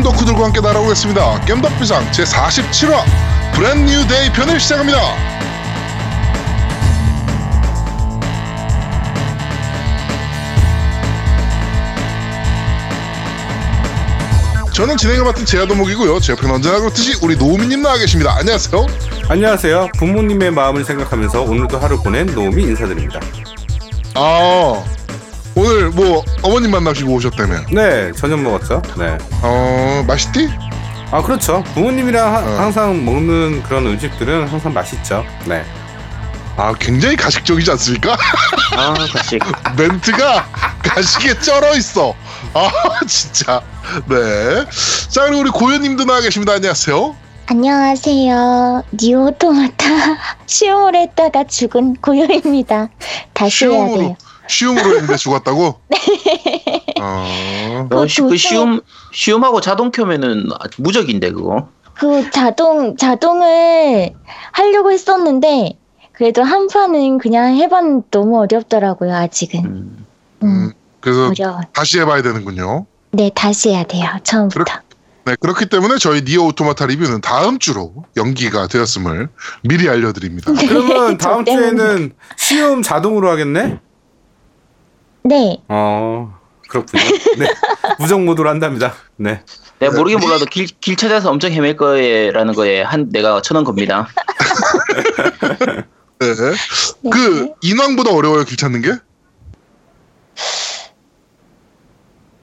게임 덕후들과 함께 날아오겠습니다. 겜덕비상 제47화 Brand New Day 편을 시작합니다. 저는 진행을 맡은 제아도목이고요. 제 옆에는 언제나 그렇듯이 우리 노우미님 나와 계십니다. 안녕하세요. 안녕하세요. 부모님의 마음을 생각하면서 오늘도 하루 보낸 노움이 인사드립니다. 아 오늘 뭐 어머님 만나시고 오셨다며? 네, 저녁 먹었죠. 네. 어 맛있디? 아 그렇죠. 부모님이랑 하- 어. 항상 먹는 그런 음식들은 항상 맛있죠. 네. 아 굉장히 가식적이지 않습니까? 아, 가식. 멘트가 가식에 쩔어 있어. 아 진짜. 네. 자 그리고 우리 고현님도 나와 계십니다. 안녕하세요. 안녕하세요. 니오토마타 시험을 했다가 죽은 고요입니다. 다시 해야 시험으로 돼요. 시험으로 했는데 죽었다고? 어. 어, 시- 그 도저히- 시움, 시움하고 자동 켜면은 무적인데, 그거. 그 자동 자동을 하려고 했었는데 그래도 한 판은 그냥 해봤는데 너무 어렵더라고요. 아직은. 음. 음, 음, 그래서 어려워. 다시 해봐야 되는군요. 네, 다시 해야 돼요. 처음부터. 네, 그렇기 때문에 저희 니어 오토마타 리뷰는 다음 주로 연기가 되었음을 미리 알려드립니다. 그러면 다음 저 때문에. 주에는 시험 자동으로 하겠네? 네. 어, 그렇군요. 네. 무정 모드로 한답니다. 네. 내가 네. 모르긴 몰라도 길, 길 찾아서 엄청 헤맬 거에라는 거에 한, 내가 쳐놓은 겁니다. 네. 네. 그 인왕보다 어려워요 길 찾는 게?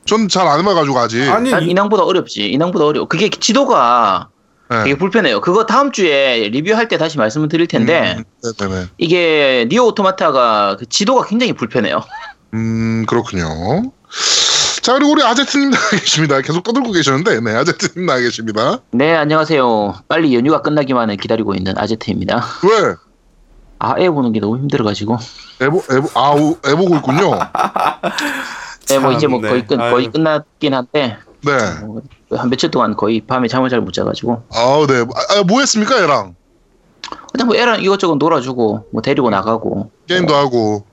전 잘 안 해봐가지고 아직. 아니, 난 이- 인왕보다 어렵지. 인왕보다 어려워. 그게 지도가 네. 되게 불편해요. 그거 다음 주에 리뷰할 때 다시 말씀을 드릴 텐데, 음, 네네네. 이게 니오 오토마타가 그 지도가 굉장히 불편해요. 음 그렇군요. 자 그리고 우리 아제트님 나와 계십니다. 계속 떠들고 계셨는데 네 아제트님 나와 계십니다. 네, 안녕하세요. 빨리 연휴가 끝나기만을 기다리고 있는 아제트입니다. 왜? 아, 애 보는 게 너무 힘들어가지고. 에보 에보 아우 에보고 있군요. 네, 뭐 참, 이제 뭐 네. 거의 끝, 거의 아유. 끝났긴 한데, 네. 어, 한 며칠 동안 거의 밤에 잠을 잘 못 자가지고 아우 네. 아, 뭐 했습니까 얘랑? 그냥 뭐 애랑 이것저것 놀아주고 뭐 데리고 나가고 게임도 하고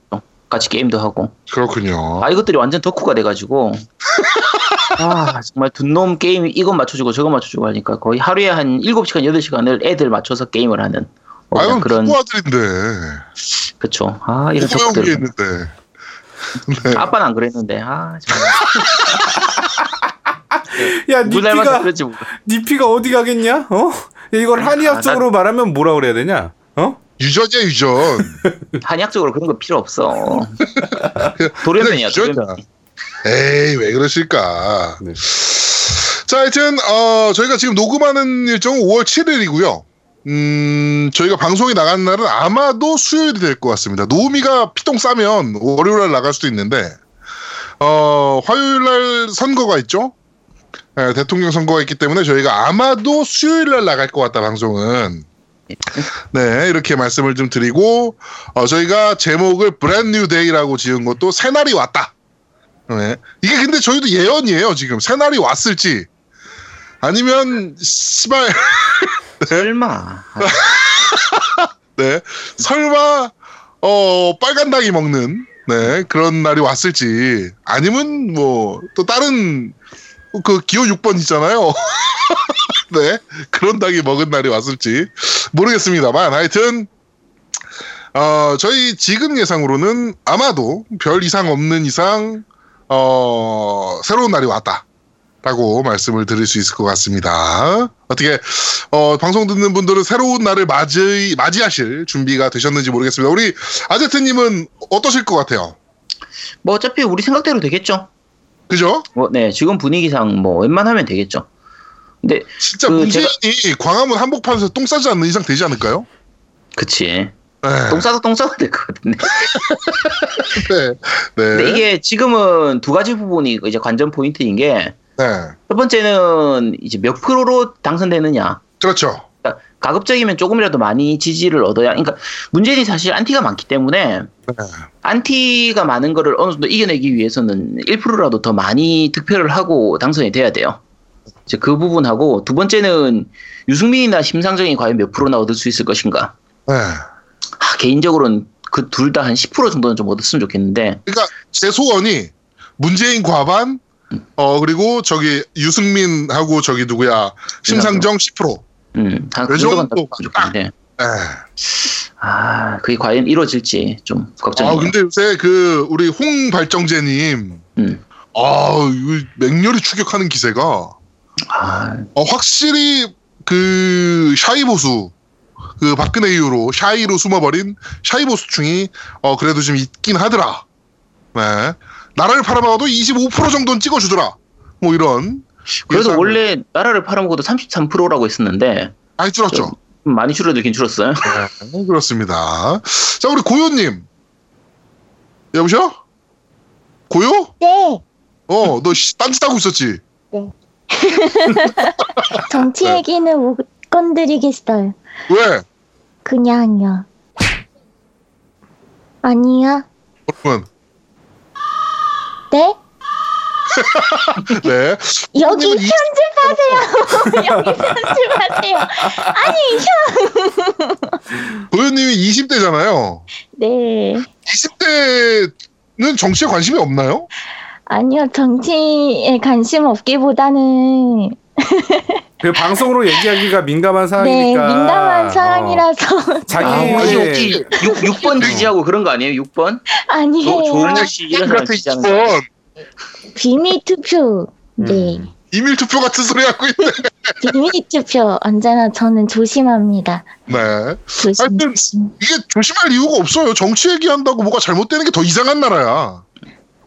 같이 게임도 하고 그렇군요. 아 이것들이 완전 덕후가 돼가지고 아 정말 둔놈 게임 이것 맞춰주고 저것 맞춰주고 하니까 거의 하루에 한 7시간 8시간을 애들 맞춰서 게임을 하는 뭐 아 그런 누구 아들인데 그쵸 아 이런 덕후들 있는데. 네. 아빠는 안 그랬는데 아 정말 야, 니피가. 니피가 어디 가겠냐? 어? 이걸 아, 한의학적으로 말하면 뭐라 그래야 되냐? 어? 유전이야 유전. 한약적으로 그런 거 필요 없어 돌연변이야. 돌연변 에이 왜 그러실까? 네. 자 하여튼 어, 저희가 지금 녹음하는 일정은 5월 7일이고요. 음 저희가 방송이 나가는 날은 아마도 수요일이 될 것 같습니다. 노우미가 피똥 싸면 월요일 날 나갈 수도 있는데 어 화요일 날 선거가 있죠. 예, 대통령 선거가 있기 때문에 저희가 아마도 수요일 날 나갈 것 같다 방송은. 네 이렇게 말씀을 좀 드리고 어, 저희가 제목을 Brand New Day라고 지은 것도 새날이 왔다. 네. 이게 근데 저희도 예언이에요 지금. 새날이 왔을지. 아니면 씨발. 설마. 아, 네. 설마 어 빨간 닭이 먹는 네 그런 날이 왔을지. 아니면 뭐 또 다른 그 기호 6번 있잖아요 네 그런 닭이 먹은 날이 왔을지 모르겠습니다만 하여튼 어 저희 지금 예상으로는 아마도 별 이상 없는 이상 어 새로운 날이 왔다. 라고 말씀을 드릴 수 있을 것 같습니다. 어떻게 어, 방송 듣는 분들은 새로운 날을 맞이 맞이하실 준비가 되셨는지 모르겠습니다. 우리 아제트님은 어떠실 것 같아요? 뭐 어차피 우리 생각대로 되겠죠 그죠? 뭐 네 지금 분위기상 뭐 웬만하면 되겠죠 근데 진짜 그 문재인이 광화문 한복판에서 똥 싸지 않는 이상 되지 않을까요? 그치 네. 똥 싸도 똥 싸도 될 것 같은데 네. 네. 근데 이게 지금은 두 가지 부분이 이제 관전 포인트인 게첫 네. 번째는 이제 몇 프로로 당선되느냐. 그렇죠. 그러니까 가급적이면 조금이라도 많이 지지를 얻어야. 그러니까 문재인이 사실 안티가 많기 때문에 네. 안티가 많은 거를 어느 정도 이겨내기 위해서는 1%라도 더 많이 득표를 하고 당선이 돼야 돼요. 이제 그 부분하고 두 번째는 유승민이나 심상정이 과연 몇 프로나 얻을 수 있을 것인가. 네. 아, 개인적으로는 그 둘 다 한 10% 정도는 좀 얻었으면 좋겠는데. 그러니까 제 소원이 문재인 과반, 어 그리고 저기 유승민하고 저기 누구야 심상정 10%. 음, 다그그 정도만 정도 좋겠는데. 에. 아, 그게 과연 이루어질지 좀아 걱정이에요. 근데 요새 그 우리 홍 발정제님 음. 아 맹렬히 추격하는 기세가 아, 어, 확실히 그 샤이 보수 그 박근혜 이후로 샤이로 숨어버린 샤이 보수충이 어 그래도 좀 있긴 하더라. 네. 나라를 팔아먹어도 25% 정도는 찍어주더라. 뭐 이런. 예상을 원래 나라를 팔아먹어도 33%라고 했었는데 많이 줄었죠. 좀 많이 줄어들긴 줄었어요. 네, 그렇습니다. 자 우리 고요님 여보세요? 고요? 네. 어, 너 씨, 딴짓 하고 있었지? 정치 네. 얘기는 못 건드리겠어요. 왜? 그냥요. 아니야. 여러분, 네? 네. 여기 이- 편집하세요. 여기 편집하세요. 아니, 고요님이 20대잖아요. 네. 20대는 정치에 관심이 없나요? 아니요, 정치에 관심 없기보다는 그 방송으로 얘기하기가 민감한 네, 사항이니까. 민감한 어, 사항이라서 자기 아, 혹시 의 혹시 6, 6번 지지하고 그런 거 아니에요? 6번? 아니에요. 조은혁 씨 이런 사람 같은 지지하는 거. 2번 비밀 투표. 네. 음. 이밀 투표 같은 소리 하고 있네. 비밀 투표 언제나 저는 조심합니다. 네. 조심. 하여튼- 조심. 이게 조심할 이유가 없어요. 정치 얘기한다고 뭐가 잘못되는 게 더 이상한 나라야.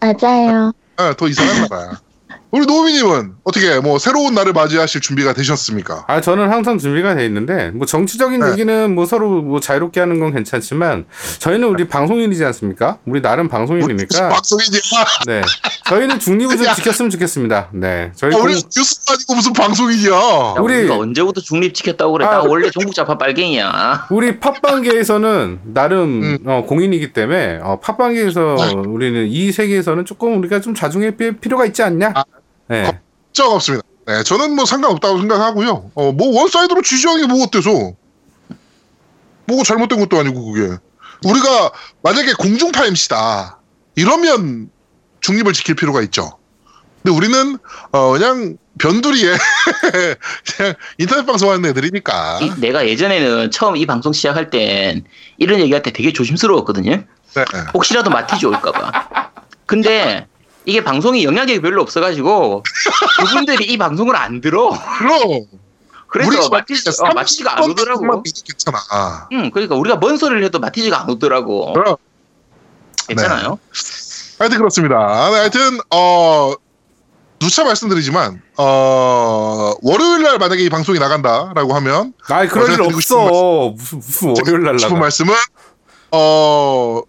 맞아요. 네, 더 이상한 나라야. 우리 노미님은 어떻게 뭐 새로운 날을 맞이하실 준비가 되셨습니까? 아 저는 항상 준비가 돼 있는데 뭐 정치적인 네. 얘기는 뭐 서로 뭐 자유롭게 하는 건 괜찮지만 저희는 우리 방송인이지 않습니까? 우리 나름 방송인이니까 방송이냐? 네 저희는 중립을 좀 지켰으면 좋겠습니다. 네 저희 아, 우리 공- 뉴스 아니고 무슨 방송이냐? 야, 우리- 우리가 언제부터 중립 지켰다고 그래? 아, 나 원래 종북자파 빨갱이야. 우리 팟빵계에서는 나름 음. 어, 공인이기 때문에 어, 팟빵계에서 우리는 이 세계에서는 조금 우리가 좀 자중할 피- 필요가 있지 않냐? 아, 네. 걱정 없습니다. 네, 저는 뭐 상관없다고 생각하고요. 어, 뭐 one side로 지지하는 게 뭐 어때서? 뭐가 잘못된 것도 아니고 그게. 우리가 만약에 공중파 MC다 이러면 중립을 지킬 필요가 있죠. 근데 우리는 어, 그냥 변두리에 그냥 인터넷 방송하는 애들이니까. 이- 내가 예전에는 처음 이 방송 시작할 땐 이런 얘기할 때 되게 조심스러웠거든요. 네. 혹시라도 마티즈 올까봐. 근데 이게 방송이 영향력이 별로 없어가지고 그분들이 이 방송을 안 들어. 그럼 그래서 마티즈, 어, 마티즈가 안 오더라고. 괜찮아. 응, 그러니까 우리가 뭔 소리를 해도 마티즈가 안 오더라고. 그럼 괜찮아요. 하여튼 그렇습니다. 네, 하여튼 어 누차 말씀드리지만 어 월요일 날 만약에 이 방송이 나간다라고 하면 아이 그럴 일 싶은 없어. 무슨 무슨 월요일 날 싶은 나가. 말씀은 어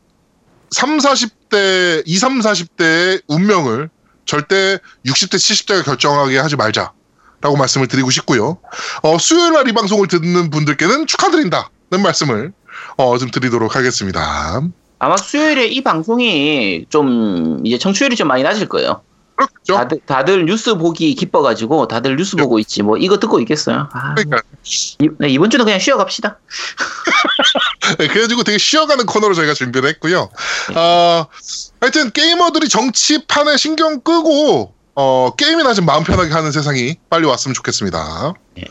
3, 40대 2, 3, 40대의 운명을 절대 60대, 70대가 결정하게 하지 말자 라고 말씀을 드리고 싶고요. 어 수요일 날 이 방송을 듣는 분들께는 축하드린다 는 말씀을 어 좀 드리도록 하겠습니다. 아마 수요일에 이 방송이 좀 이제 청취율이 좀 많이 낮을 거예요. 그렇죠? 다들, 다들 뉴스 보기 기뻐가지고 다들 뉴스 보고 있지 뭐 이거 듣고 있겠어요. 아, 그러니까 이, 네, 이번 주는 그냥 쉬어갑시다. 네, 그래가지고 되게 쉬어가는 코너로 저희가 준비를 했고요. 어, 하여튼 게이머들이 정치판에 신경 끄고 어, 게임이나 좀 마음 편하게 하는 세상이 빨리 왔으면 좋겠습니다. 네.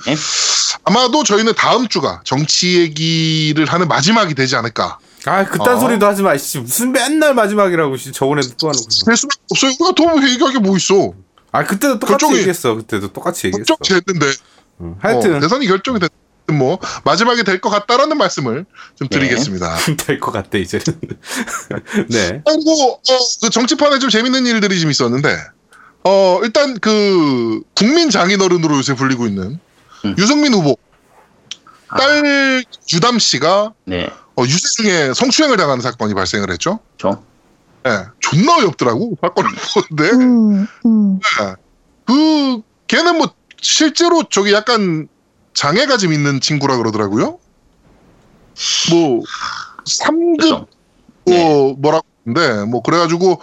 아마도 저희는 다음 주가 정치 얘기를 하는 마지막이 되지 않을까. 아 그딴 어. 소리도 하지 마. 씨 무슨 맨날 마지막이라고 씨 저번에도 또 하는 거. 될 수밖에 없어요. 우리가 더 얘기하게 뭐 있어. 아 그때도 똑같이 결정이- 얘기했어. 그때도 똑같이 얘기했어. 결정 됐는데. 응. 하여튼 어, 대선이 결정이 됐. 뭐 마지막이 될것 같다라는 말씀을 좀 네. 드리겠습니다. 될 것 같대 이제는. 네. 그리고 어, 그 정치판에 좀 재밌는 일들이 좀 있었는데 어 일단 그 국민 장인어른으로 요새 불리고 있는 음. 유승민 후보 아, 딸 유담 씨가 네. 어, 유세 중에 성추행을 당하는 사건이 발생을 했죠. 좀. 예, 존나 어이없더라고 사건을 보는데 음, 음. 그 걔는 뭐 실제로 저기 약간 장애가 좀 있는 친구라 그러더라고요. 뭐 3급 그죠. 뭐 뭐라고 하는데 뭐 그래가지고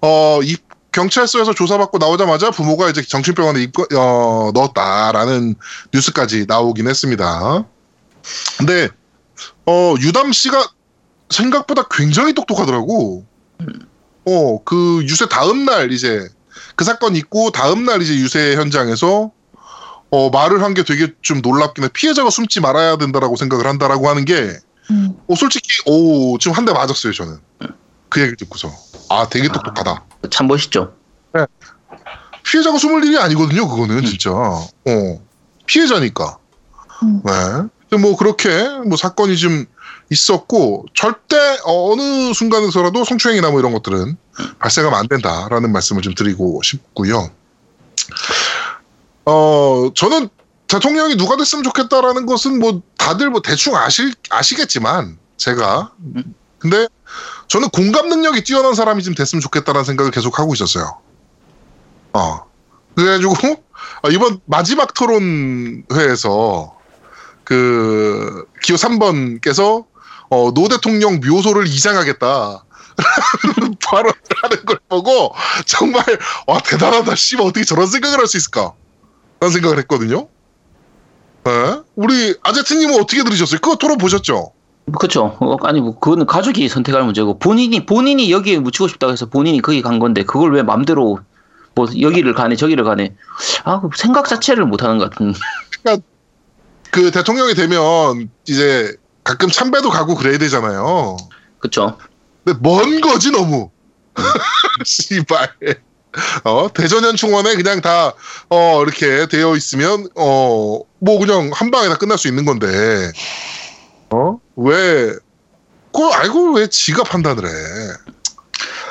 어 이 경찰서에서 조사받고 나오자마자 부모가 이제 정신병원에 입고 어 넣었다라는 뉴스까지 나오긴 했습니다. 근데 어 유담 씨가 생각보다 굉장히 똑똑하더라고. 어그 유세 다음 날 이제 그 사건 있고 다음 날 이제 유세 현장에서 어, 말을 한 게 되게 좀 놀랍긴 해. 피해자가 숨지 말아야 된다라고 생각을 한다라고 하는 게 음. 어, 솔직히 오 지금 한 대 맞았어요 저는 그 얘기 듣고서 아 되게 똑똑하다. 참 멋있죠. 피해자가 숨을 일이 아니거든요 그거는 진짜 어 피해자니까. 음. 네. 뭐 그렇게 뭐 사건이 좀 있었고 절대 어느 순간에서라도 성추행이나 뭐 이런 것들은 발생하면 안 된다라는 말씀을 좀 드리고 싶고요. 어 저는 대통령이 누가 됐으면 좋겠다라는 것은 뭐 다들 뭐 대충 아실 아시겠지만 제가 근데 저는 공감 능력이 뛰어난 사람이 좀 됐으면 좋겠다라는 생각을 계속 하고 있었어요. 어 그래가지고 어, 이번 마지막 토론회에서 그 기호 3번께서 어, 노 대통령 묘소를 이장하겠다. 발언을 하는 걸 보고 정말 와 대단하다. 씨발 어떻게 저런 생각을 할 수 있을까? 라는 생각을 했거든요. 네? 우리 아제트님은 어떻게 들으셨어요? 그거 토론 보셨죠? 그렇죠. 어, 아니 뭐 그거는 가족이 선택할 문제고 본인이 본인이 여기에 묻히고 싶다고 해서 본인이 거기 간 건데 그걸 왜 맘대로 뭐 여기를 가네 저기를 가네 아그 생각 자체를 못 하는 것 같은 그 대통령이 되면 이제 가끔 참배도 가고 그래야 되잖아요. 그렇죠. 근데 먼 거지 너무. 씨발. 어 대전현 충원에 그냥 다 어 이렇게 되어 있으면 어 뭐 그냥 한 방에 다 끝날 수 있는 건데 어 왜 그걸 알고 왜 지가 판단을 해?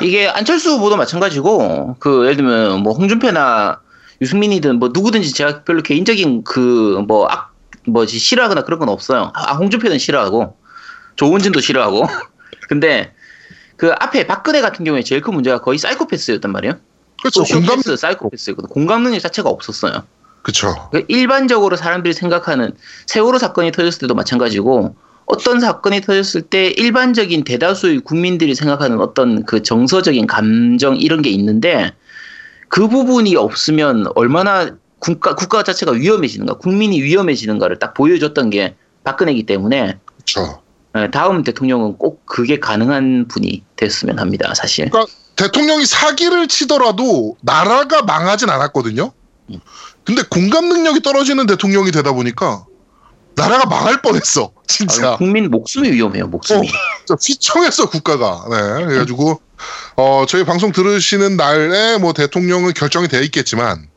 이게 안철수 후보도 마찬가지고 그 예를 들면 뭐 홍준표나 유승민이든 뭐 누구든지 제가 별로 개인적인 그 뭐 악 뭐지 싫어하거나 그런 건 없어요. 아 홍준표는 싫어하고 조은진도 싫어하고 근데 그 앞에 박근혜 같은 경우에 제일 큰 문제가 거의 사이코패스였단 말이에요. 그렇죠 공감 사이코패스거든. 공감 능력 자체가 없었어요. 그렇죠 그러니까 일반적으로 사람들이 생각하는 세월호 사건이 터졌을 때도 마찬가지고 어떤 사건이 터졌을 때 일반적인 대다수의 국민들이 생각하는 어떤 그 정서적인 감정 이런 게 있는데 그 부분이 없으면 얼마나 국가, 국가 자체가 위험해지는가, 국민이 위험해지는가를 딱 보여줬던 게 박근혜이기 때문에 그렇죠. 예, 다음 대통령은 꼭 그게 가능한 분이 됐으면 합니다, 사실. 대통령이 사기를 치더라도 나라가 망하진 않았거든요. 음. 근데 공감 능력이 떨어지는 대통령이 되다 보니까 나라가 망할 뻔했어. 진짜. 아, 국민 목숨이 위험해요, 목숨이. 진짜 휘청했어 국가가. 네. 그래가지고 어 저희 방송 들으시는 날에 뭐 대통령은 결정이 돼 있겠지만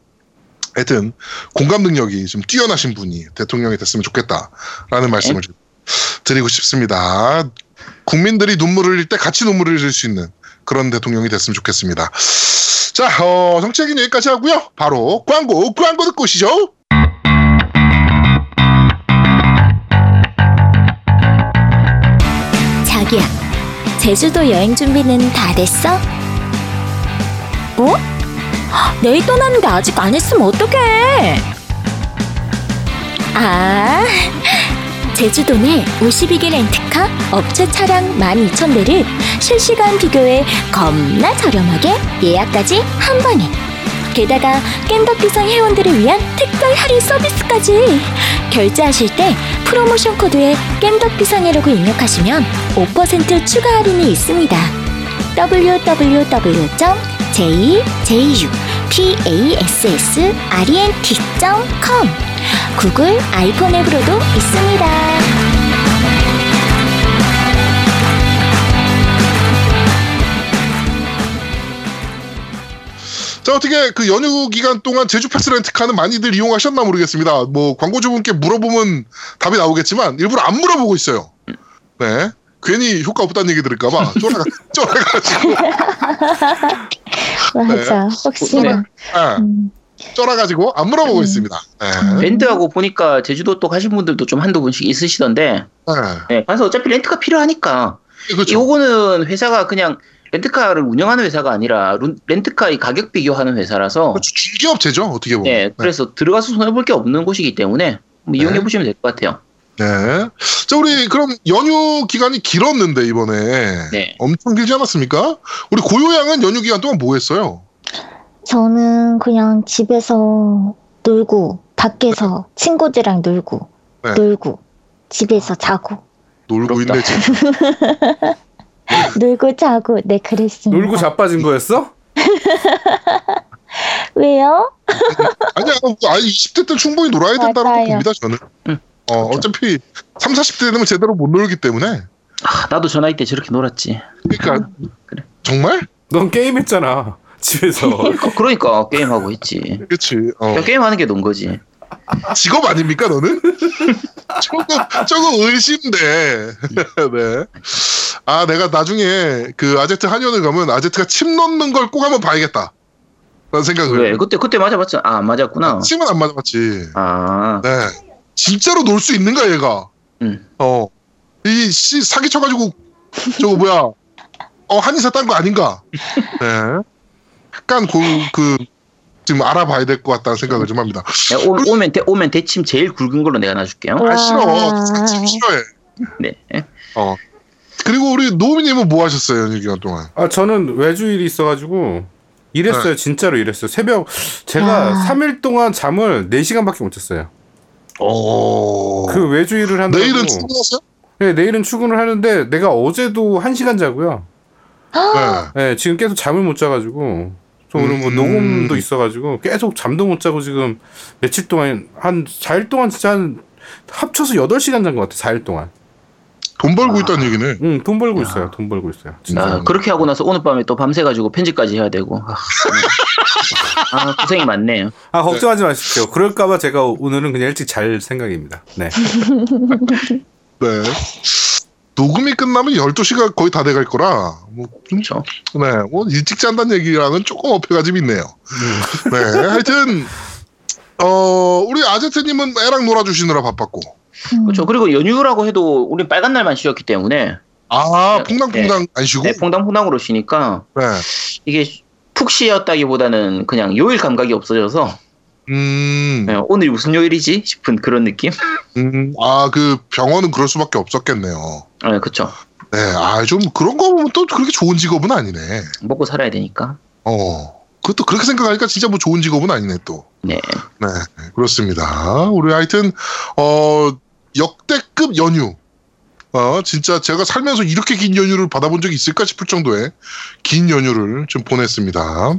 하여튼 공감 능력이 좀 뛰어나신 분이 대통령이 됐으면 좋겠다라는 말씀을 좀 드리고 싶습니다. 국민들이 눈물을 흘릴 때 같이 눈물을 흘릴 수 있는 그런 대통령이 됐으면 좋겠습니다. 자, 어, 정치 얘기는 여기까지 하고요. 바로 광고, 광고 듣고 오시죠. 자기야, 제주도 여행 준비는 다 됐어? 뭐? 내일 떠나는데 아직 안 했으면 어떡해? 아, 제주도 내 52개 렌트카 업체 차량 12,000대를 실시간 비교해 겁나 저렴하게 예약까지 한 번에. 게다가 깸덕비상 회원들을 위한 특별 할인 서비스까지. 결제하실 때 프로모션 코드에 깸덕비상이라고 입력하시면 5% 추가 할인이 있습니다. www.jjupassrent.com 구글 아이폰 앱으로도 있습니다. 자, 어떻게 그 연휴 기간 동안 제주 패스 렌트카는 많이들 이용하셨나 모르겠습니다. 뭐 광고주분께 물어보면 답이 나오겠지만 일부러 안 물어보고 있어요. 네. 괜히 효과 없다는 얘기 들을까봐 쫄아가, 쫄아가지고, 맞아. 혹시나. 네. 음, 쫄아가지고 안 물어보고 음. 있습니다. 네. 밴드하고 보니까 제주도 또 가신 분들도 좀 한두 분씩 있으시던데, 네. 네, 가서 어차피 렌트가 필요하니까, 그렇죠. 요거는 회사가 그냥 렌트카를 운영하는 회사가 아니라 룬- 렌트카의 가격 비교하는 회사라서 그렇죠. 중기업체죠, 어떻게 보면. 네, 그래서 들어가서 손해 볼 게 없는 곳이기 때문에 뭐 네. 이용해 보시면 될 것 같아요. 네. 자, 우리 그럼 연휴 기간이 길었는데 이번에 네. 엄청 길지 않았습니까? 우리 고요양은 연휴 기간 동안 뭐 했어요? 저는 그냥 집에서 놀고, 밖에서 친구들이랑 놀고, 네. 놀고, 집에서 자고, 놀고. 있네 지금. 놀고 자고, 네, 그랬습니다. 놀고 자빠진 거였어? 왜요? 아니야, 아 20대 때 충분히 놀아야 된다고 맞아요. 봅니다, 저는. 응. 어, 어차피 3, 40대 되면 제대로 못 놀기 때문에. 아, 나도 전화기 때 저렇게 놀았지. 그러니까 그래. 정말? 넌 게임했잖아 집에서. 그러니까, 그러니까 게임하고 있지. 그렇지. 어. 야, 게임하는 게 논 거지. 직업 아닙니까 너는? 조금 조금 의심돼. 네. 아 내가 나중에 그 아제트 한의원을 가면 아제트가 침 넣는 걸 꼭 한번 봐야겠다. 라는 생각을. 왜? 그때 그때 맞아봤죠? 아, 안 맞았구나. 침은 안 맞아봤지. 아, 네. 진짜로 놀 수 있는가 얘가. 응. 어. 이 씨 사기 쳐가지고 저거 뭐야? 어 한의사 딴 거 아닌가? 네. 약간 그, 그 지금 알아봐야 될 것 같다는 생각을 좀 합니다. 야, 오, 오면 대, 오면 대침 제일 굵은 걸로 내가 놔줄게요. 아 싫어. 와. 사기 싫어해. 네. 어. 그리고 우리 노미님은 뭐 하셨어요, 연휴 기간 동안? 아 저는 외주 일이 있어가지고 일했어요. 네. 진짜로 일했어요. 새벽 제가 아. 3일 동안 잠을 4 시간밖에 못 잤어요. 오. 그 외주일을 한다고. 어. 내일은 출근하세요? 네, 내일은 출근을 하는데 내가 어제도 1시간 자고요. 네. 네, 지금 계속 잠을 못 자가지고 저 오늘 뭐 음. 녹음도 있어가지고 계속 잠도 못 자고 지금 며칠 동안 한 4일 동안 진짜 한 합쳐서 8시간 잔 것 같아 4일 동안 돈 벌고 아. 있다는 얘기네. 응 돈 벌고 있어요 돈 벌고 있어요 진짜 아, 그렇게 하고 나서 오늘 밤에 또 밤새가지고 편집까지 해야 되고. 아, 아, 고생이 많네요. 아 걱정하지 마십시오 그럴까봐 제가 오늘은 그냥 일찍 잘 생각입니다 네 네. 녹음이 끝나면 12시가 거의 다 돼갈 거라, 뭐, 좀, 그렇죠. 네, 뭐, 일찍 잔다는 얘기랑은 조금 어폐가 좀 있네요. 네, 하여튼, 어, 우리 아제트님은 애랑 놀아주시느라 바빴고, 그렇죠. 그리고 연휴라고 해도 우리 빨간 날만 쉬었기 때문에 아, 네, 퐁당퐁당 안 쉬고, 네, 퐁당퐁당으로 쉬니까 네, 이게 푹 쉬었다기보다는 그냥 요일 감각이 없어져서 음, 네, 오늘 무슨 요일이지 싶은 그런 느낌. 음, 아, 그 병원은 그럴 수밖에 없었겠네요. 네, 그렇죠. 네, 아, 좀 그런 거 보면 또 그렇게 좋은 직업은 아니네. 먹고 살아야 되니까. 어, 그것도 그렇게 생각하니까 진짜 뭐 좋은 직업은 아니네, 또. 네. 네, 그렇습니다. 우리 하여튼, 어, 역대급 연휴. 어, 진짜 제가 살면서 이렇게 긴 연휴를 받아본 적이 있을까 싶을 정도의 긴 연휴를 좀 보냈습니다.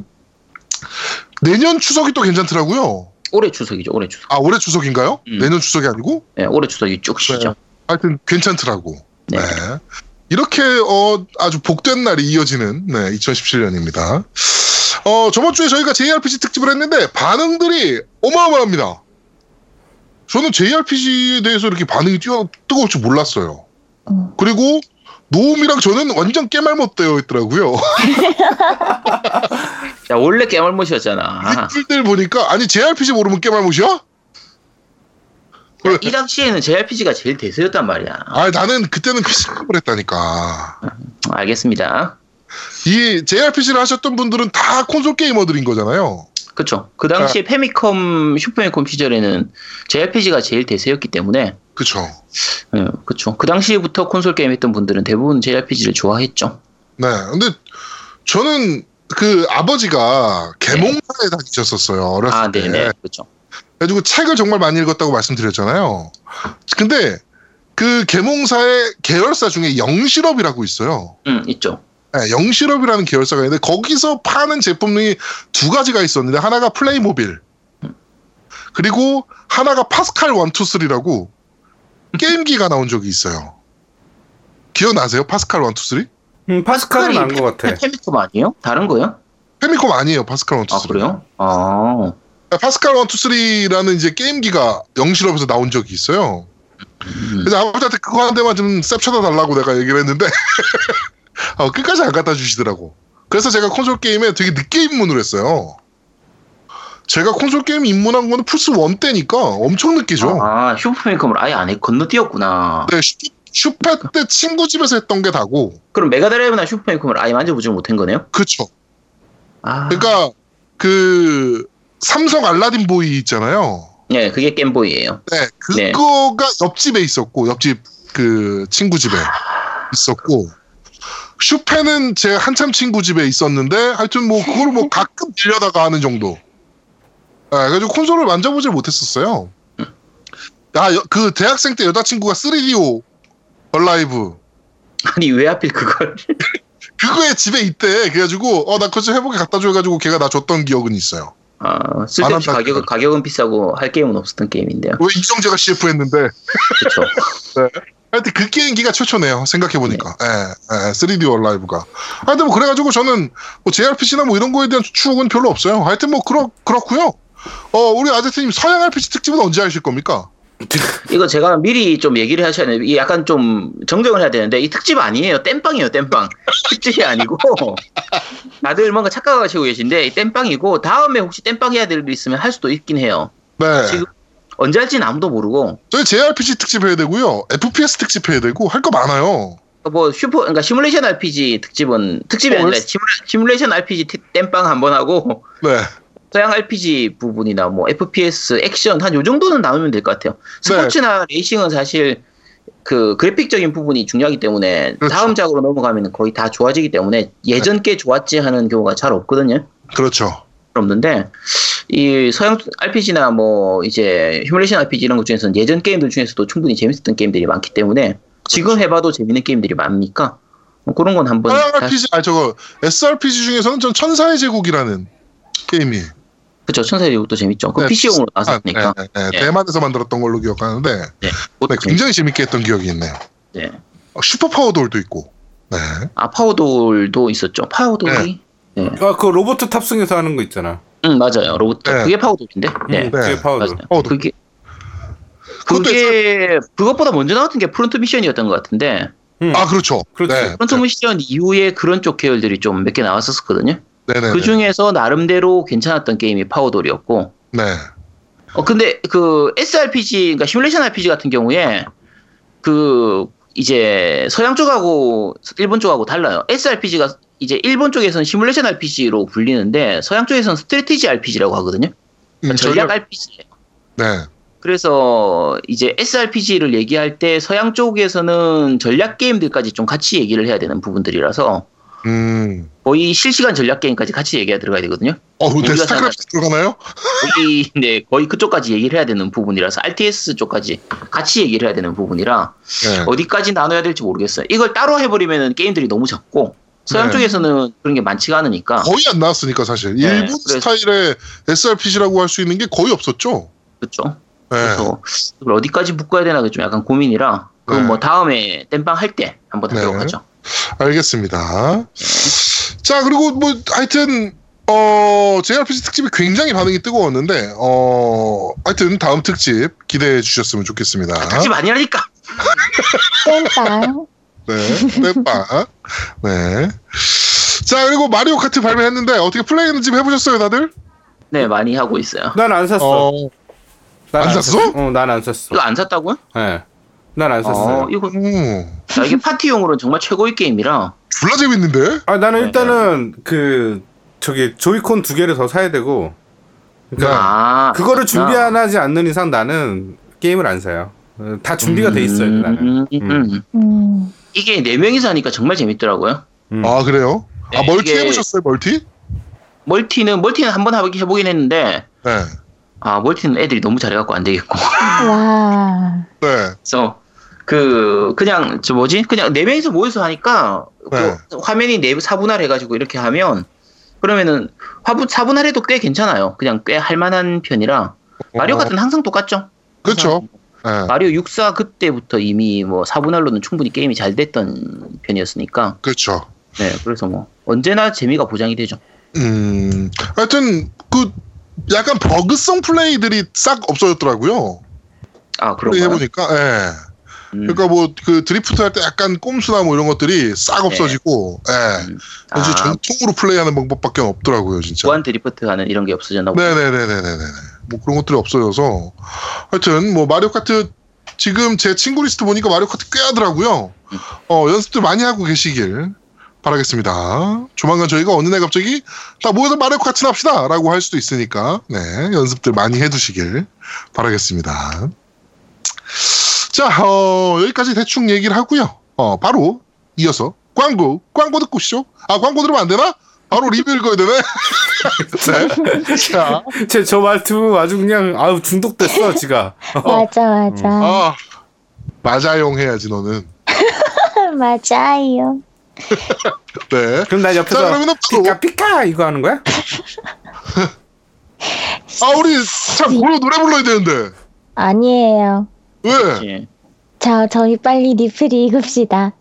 내년 추석이 또 괜찮더라고요. 올해 추석이죠. 올해 추석. 아, 올해 추석인가요? 음. 내년 추석이 아니고? 네, 올해 추석이 쭉 쉬죠. 하여튼 괜찮더라고. 네. 네. 이렇게 어 아주 복된 날이 이어지는 네, 2017년입니다. 어 저번 주에 저희가 JRPG 특집을 했는데 반응들이 어마어마합니다. 저는 JRPG에 대해서 이렇게 반응이 뛰어 뜨거울 줄 몰랐어요. 음. 그리고 노움이랑 저는 완전 깨말못 되어 있더라고요. 야, 원래 깨말못이었잖아. 댓글들 보니까 아니 JRPG 모르면 깨말못이야? 이 당시에는 JRPG가 제일 대세였단 말이야. 아 나는 그때는 PC급을 했다니까. 알겠습니다. 이 JRPG를 하셨던 분들은 다 콘솔 게이머들인 거잖아요. 그쵸. 그 당시에 페미컴, 슈퍼미컴 시절에는 JRPG가 제일 대세였기 때문에, 그쵸. 예, 그쵸. 그 당시부터 콘솔 게임 했던 분들은 대부분 JRPG를 좋아했죠. 네. 근데 저는 그 아버지가 개몽사에 다니셨었어요. 어렸을 아, 때. 네네. 그쵸. 그래가지고 책을 정말 많이 읽었다고 말씀드렸잖아요. 근데 그 개몽사의 계열사 중에 영실업이라고 있어요. 응, 있죠. 네, 영실업이라는 계열사가 있는데 거기서 파는 제품이 두 가지가 있었는데 하나가 플레이모빌 그리고 하나가 파스칼 1, 2, 3라고 게임기가 나온 적이 있어요. 기억나세요? 파스칼 1, 2, 3? 음, 파스칼은 안것 같아 페미컴 아니에요? 다른 거요? 페미콤 아니에요. 파스칼 1, 2, 3. 아, 그래요? 아, 파스칼 1, 2, 3라는 이제 게임기가 영실업에서 나온 적이 있어요. 음. 그래서 아버지한테 그거 한 대만 좀 쌔벼다 달라고 내가 얘기를 했는데 어, 끝까지 안 갖다 주시더라고. 그래서 제가 콘솔 게임에 되게 늦게 입문을 했어요. 제가 콘솔 게임 입문한 거는 플스 1 때니까 엄청 늦게죠. 아, 슈퍼패미컴을 아예 안 해, 건너뛰었구나. 네, 슈, 슈패 때 친구 집에서 했던 게 다고. 그럼 메가드라이브나 슈퍼패미컴을 아예 만져보지 못한 거네요? 그쵸. 아, 그러니까 그 삼성 알라딘 보이 있잖아요. 네, 그게 겜보이예요. 네, 그거가 옆집에 있었고 옆집 그 친구 집에 있었고 슈페는 제 한참 친구 집에 있었는데 하여튼 뭐 그걸 뭐 가끔 빌려다가 하는 정도. 네, 그래가지고 콘솔을 만져보질 못했었어요. 아, 여- 그 대학생 때 여자친구가 3DO 얼라이브 아니, 왜 하필 그걸. 그거에 집에 있대. 그래가지고 어나 그거 좀 해보게 갖다 줘가지고 걔가 나 줬던 기억은 있어요. 아, 쓸데없이. 가격, 가격은 비싸고 할 게임은 없었던 게임인데요. 왜 이정재가 CF 했는데 그렇죠. 하여튼 그 게임기가 최초네요. 생각해보니까. 예, 예, 3D 얼라이브가. 하여튼 뭐 그래가지고 저는 뭐 JRPG나 뭐 이런 거에 대한 추억은 별로 없어요. 하여튼 뭐 그렇, 그렇고요 어, 우리 아제트님 서양 RPG 특집은 언제 하실 겁니까? 이거 제가 미리 좀 얘기를 하셔야 돼요. 이게 약간 좀 정정을 해야 되는데 이 특집 아니에요. 땜빵이에요. 땜빵. 특집이 아니고 다들 뭔가 착각하시고 계신데 이 땜빵이고 다음에 혹시 땜빵 해야 될일 있으면 할 수도 있긴 해요. 네. 지금 언제 할지는 아무도 모르고 저희 JRPG 특집 해야 되고요. FPS 특집 해야 되고 할 거 많아요. 뭐 슈퍼 그러니까 시뮬레이션 RPG 특집은 특집이 어, 아니라 왜? 시뮬레, 시뮬레 이션 RPG 티- 땜빵 한 번 하고 네. 서양 RPG 부분이나 뭐 FPS, 액션 한 요 정도는 나누면 될 것 같아요. 네. 스포츠나 레이싱은 사실 그 그래픽적인 부분이 중요하기 때문에 그렇죠. 다음 작으로 넘어가면 거의 다 좋아지기 때문에 예전 게 좋았지 하는 경우가 잘 없거든요. 그렇죠. 없는데 이 서양 RPG나 뭐 이제 휴뮬레이션 RPG 이런 것 중에서는 예전 게임들 중에서도 충분히 재밌었던 게임들이 많기 때문에 지금 해봐도 재밌는 게임들이 많으니까 뭐 그런 건 한번 RPG, 아 저거 SRPG 중에서는 전 천사의 제국이라는 게임이 그쵸 천사의 제국도 재밌죠. 그 네, PC용으로 아, 나왔으니까 네, 네, 네. 예. 대만에서 만들었던 걸로 기억하는데 네, 네, 굉장히 재밌게 했던 기억이 있네요. 네. 어, 슈퍼 Power Doll도 있고. 네. 아 Power Doll도 있었죠. Power Doll이 네. 아, 그 로봇 탑승해서 하는 거 있잖아. 응 맞아요. 로봇 네. 그게 Power Doll인데. 네. 음, 그게 Power Doll. 맞아요. Power Doll. 그게 그게 그것보다 먼저 나왔던 게 Front Mission이었던 것 같은데 음. 아 그렇죠. 그렇지. 네. Front Mission 이후에 그런 쪽 계열들이 좀 몇 개 나왔었거든요. 네네. 그 중에서 나름대로 괜찮았던 게임이 Power Doll이었고. 네. 어 근데 그 SRPG 그러니까 시뮬레이션 RPG 같은 경우에 그 이제 서양 쪽하고 일본 쪽하고 달라요. SRPG가 이제 일본 쪽에서는 시뮬레이션 RPG로 불리는데 서양 쪽에서는 strategy RPG라고 하거든요. 음, 전략 전략- RPG. 네. 그래서 이제 SRPG를 얘기할 때 서양 쪽에서는 전략 게임들까지 좀 같이 얘기를 해야 되는 부분들이라서 음. 거의 실시간 전략 게임까지 같이 얘기가 들어가야 되거든요. 어, 근데 스타크래프트 들어가나요? 거의 네 거의 그쪽까지 얘기를 해야 되는 부분이라서 RTS 쪽까지 같이 얘기를 해야 되는 부분이라 네. 어디까지 나눠야 될지 모르겠어요. 이걸 따로 해버리면 게임들이 너무 작고 서양 네. 쪽에서는 그런 게 많지가 않으니까 거의 안 나왔으니까 사실 네, 일본 그래서- 스타일의 SRPG라고 할 수 있는 게 거의 없었죠. 그렇죠. 네. 그래서 어디까지 묶어야 되나 좀 약간 고민이라 그건 네. 뭐 다음에 땜빵 할 때 한번 하도록 네. 하죠. 알겠습니다. 자 그리고 뭐 하여튼 어 JRPG 특집이 굉장히 반응이 뜨거웠는데 어 하여튼 다음 특집 기대해 주셨으면 좋겠습니다. 같이 많이 하니까 땜빵. 네, 빼빠. 네. 자 그리고 마리오 카트 발매했는데 어떻게 플레이했는지 해보셨어요 다들? 네 많이 하고 있어요. 난 안 샀어. 어, 난안 샀어? 어, 난 안 샀어. 이거 안 샀다고요? 예. 난안 샀어요. 어, 이거 음, 야, 이게 파티용으로는 정말 최고의 게임이라 졸라 재밌는데? 아, 나는 네, 일단은 그 저기 조이콘 두 개를 더 사야 되고 그러니까 아 그거를. 준비 안 하지 않는 이상 나는 게임을 안 사요. 어, 다 준비가 돼 있어요, 음, 나는. 음, 음. 음. 음. 이게 네 명이서 하니까 정말 재밌더라고요. 음. 아 그래요? 아 네, 멀티 이게- 해보셨어요 멀티? 멀티는 멀티는 한번 해보긴 해보긴 했는데 네. 아 멀티는 애들이 너무 잘해갖고 안 되겠고 와. 네. 그래서 그 그냥 저 뭐지 그냥 네 명이서 모여서 하니까 네. 그 화면이 네 사분할 해가지고 이렇게 하면 그러면은 화면 사분할 해도 꽤 괜찮아요. 그냥 꽤 할만한 편이라 마리오 어, 같은 항상 똑같죠. 그렇죠. 네. 마리오 64 그때부터 이미 뭐 4분할로는 충분히 게임이 잘 됐던 편이었으니까 그렇죠. 네 그래서 뭐 언제나 재미가 보장이 되죠. 음, 하여튼 그 약간 버그성 플레이들이 싹 없어졌더라고요. 아 그런가요? 해보니까, 예. 음, 그러니까 뭐 그 드리프트 할 때 약간 꼼수나 뭐 이런 것들이 싹 없어지고, 예. 음. 아, 전통으로 플레이하는 방법밖에 없더라고요, 진짜. 무한 드리프트 하는 이런 게 없어졌나 보다. 네네네네네네. 뭐 그런 것들이 없어져서 하여튼 뭐 마리오 카트 지금 제 친구 리스트 보니까 마리오 카트 꽤 하더라고요. 음. 어 연습들 많이 하고 계시길 바라겠습니다. 조만간 저희가 어느 날 갑자기 다 모여서 마리오 카트 합시다 라고 할 수도 있으니까 네 연습들 많이 해두시길 바라겠습니다. 자 어, 여기까지 대충 얘기를 하고요. 어 바로 이어서 광고 광고 듣고 오시죠. 아 광고 들으면 안 되나? 바로 리뷰 읽어야 되네. 네. 자, 제저 말투 아주 그냥 아우 중독됐어, 지가. 맞아, 맞아. 아 맞아용 해야지 너는. 맞아요. 네. 그럼 나자 옆에서 바로 피카 피카 이거 하는 거야? 아 우리 참 고요 노래 불러야 되는데 아니에요. 왜? 예. 자, 저희 빨리 리플이 읽읍시다.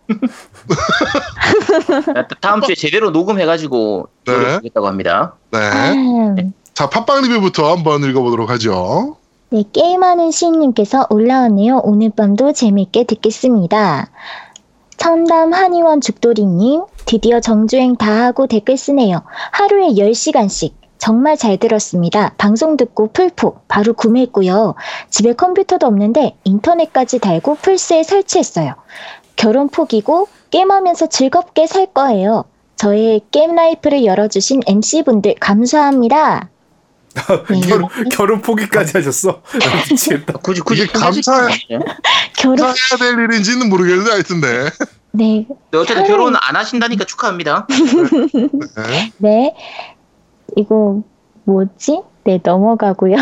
다- 다음 주에 제대로 녹음해가지고 네. 노력하겠다고 합니다. 네. 음. 자 팟빵 리뷰부터 한번 읽어보도록 하죠. 네, 게임하는 시인님께서 올라왔네요. 오늘 밤도 재밌게 듣겠습니다. 청담 한의원 죽돌이님, 드디어 정주행 다 하고 댓글 쓰네요. 하루에 10시간씩. 정말 잘 들었습니다. 방송 듣고 풀포 바로 구매했고요. 집에 컴퓨터도 없는데 인터넷까지 달고 플스에 설치했어요. 결혼 포기고 게임하면서 즐겁게 살 거예요. 저의 게임 life를 열어주신 MC분들 감사합니다. 네. 결혼, 결혼 포기까지 하셨어? 미치겠다. 굳이 굳이 이게 감사해. 네. 결혼, 해야 될 일인지는 모르겠는데 하여튼데. 네, 근데 어쨌든 결혼 안 하신다니까 축하합니다. 네. 네. 이거 뭐지? 네, 넘어가고요.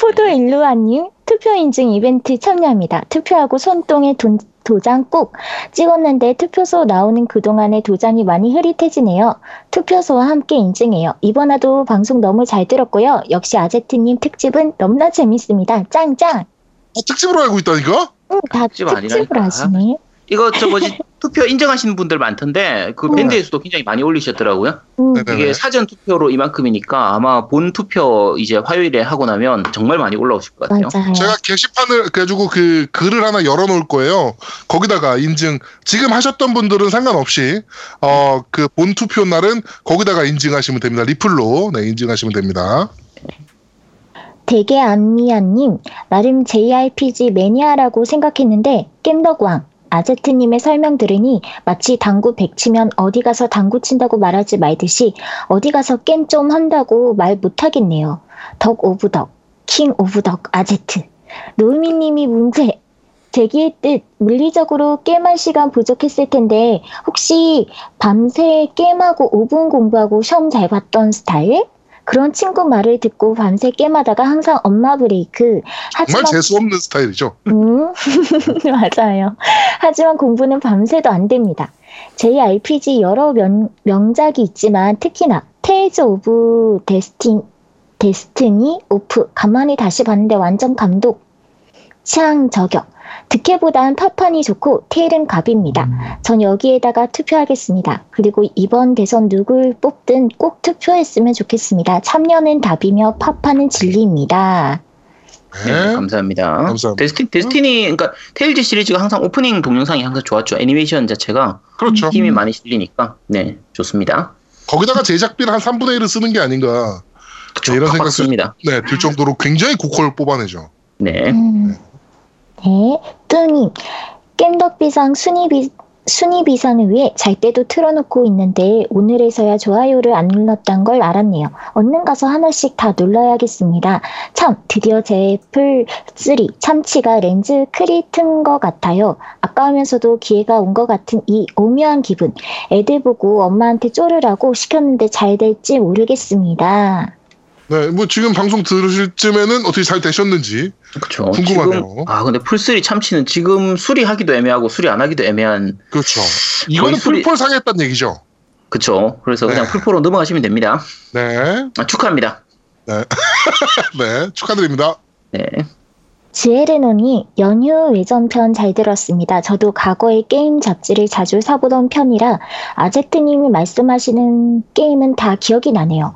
포도 일루아님, 투표 인증 이벤트 참여합니다. 투표하고 손동에 돈- 도장 꼭 찍었는데 투표소 나오는 그동안의 도장이 많이 흐릿해지네요. 투표소와 함께 인증해요. 이번에도 방송 너무 잘 들었고요. 역시 아제트님 특집은 너무나 재밌습니다. 짱짱! 아, 특집으로 알고 있다니까? 응, 다 특집 특집으로 아니라니까. 하시네. 이거 저 뭐지 투표 인정하시는 분들 많던데 그 밴드에서도 굉장히 많이 올리셨더라고요. 음, 네네네. 이게 사전 투표로 이만큼이니까 아마 본 투표 이제 화요일에 하고 나면 정말 많이 올라오실 것 같아요. 맞아요. 제가 게시판을 그래가지고 그 글을 하나 열어놓을 거예요. 거기다가 인증 지금 하셨던 분들은 상관없이 어 그 본 투표 날은 거기다가 인증하시면 됩니다. 리플로 네 인증하시면 됩니다. 되게 안미아님, 나름 JRPG 매니아라고 생각했는데 겜덕왕 아제트님의 설명 들으니 마치 당구 백치면 어디 가서 당구 친다고 말하지 말듯이 어디 가서 게임 좀 한다고 말 못하겠네요. 덕 of 덕, king of 덕 아제트. 노미님이 문제. 제기의 뜻, 물리적으로 게임할 시간 부족했을 텐데 혹시 밤새 게임하고 5분 공부하고 시험 잘 봤던 스타일? 그런 친구 말을 듣고 밤새 게임하다가 항상 엄마 브레이크. 정말 하지만 재수 없는 스타일이죠. 음, 맞아요. 하지만 공부는 밤새도 안 됩니다. JRPG 여러 명, 명작이 있지만 특히나 테일즈 오브 데스틴, 데스티니 오프닝 간만에 다시 봤는데 완전 감독. 취향 저격. 득해보단 파판이 좋고 테일은 갑입니다. 전 여기에다가 투표하겠습니다. 그리고 이번 대선 누굴 뽑든 꼭 투표했으면 좋겠습니다. 참여는 답이며 파판은 진리입니다. 네, 네. 감사합니다. 감사합니다. 데스티, 데스티니 그러니까 테일즈 시리즈가 항상 오프닝 동영상이 항상 좋았죠. 애니메이션 자체가 그렇죠. 힘이 많이 실리니까 네 좋습니다. 거기다가 제작비를 한 3분의 1을 쓰는 게 아닌가. 그쵸, 네, 이런 생각을 습니다 네, 들 정도로 굉장히 고퀄 뽑아내죠. 네. 음. 네, 뚜님. 깸덕비상 순위비, 순위비상을 위해 잘 때도 틀어놓고 있는데 오늘에서야 좋아요를 안 눌렀단 걸 알았네요. 얼른 가서 하나씩 다 눌러야겠습니다. 참, 드디어 제 애플3 참치가 렌즈 크리 튼 것 같아요. 아까우면서도 기회가 온 것 같은 이 오묘한 기분. 애들 보고 엄마한테 쪼르라고 시켰는데 잘 될지 모르겠습니다. 네, 뭐 지금 방송 들으실 쯤에는 어떻게 잘 되셨는지. 그렇죠. 궁금하네요. 지금, 아 근데 풀3 참치는 지금 수리하기도 애매하고 수리 안 하기도 애매한 그렇죠. 이거는 소리- 풀폴 상했다는 얘기죠. 그쵸. 그래서 그냥 네. 풀포로 넘어가시면 됩니다. 네, 아, 축하합니다. 네, 축하드립니다. 네. 지에르논이 연휴 외전편 잘 들었습니다. 저도 과거에 게임 잡지를 자주 사보던 편이라 아제트님이 말씀하시는 게임은 다 기억이 나네요.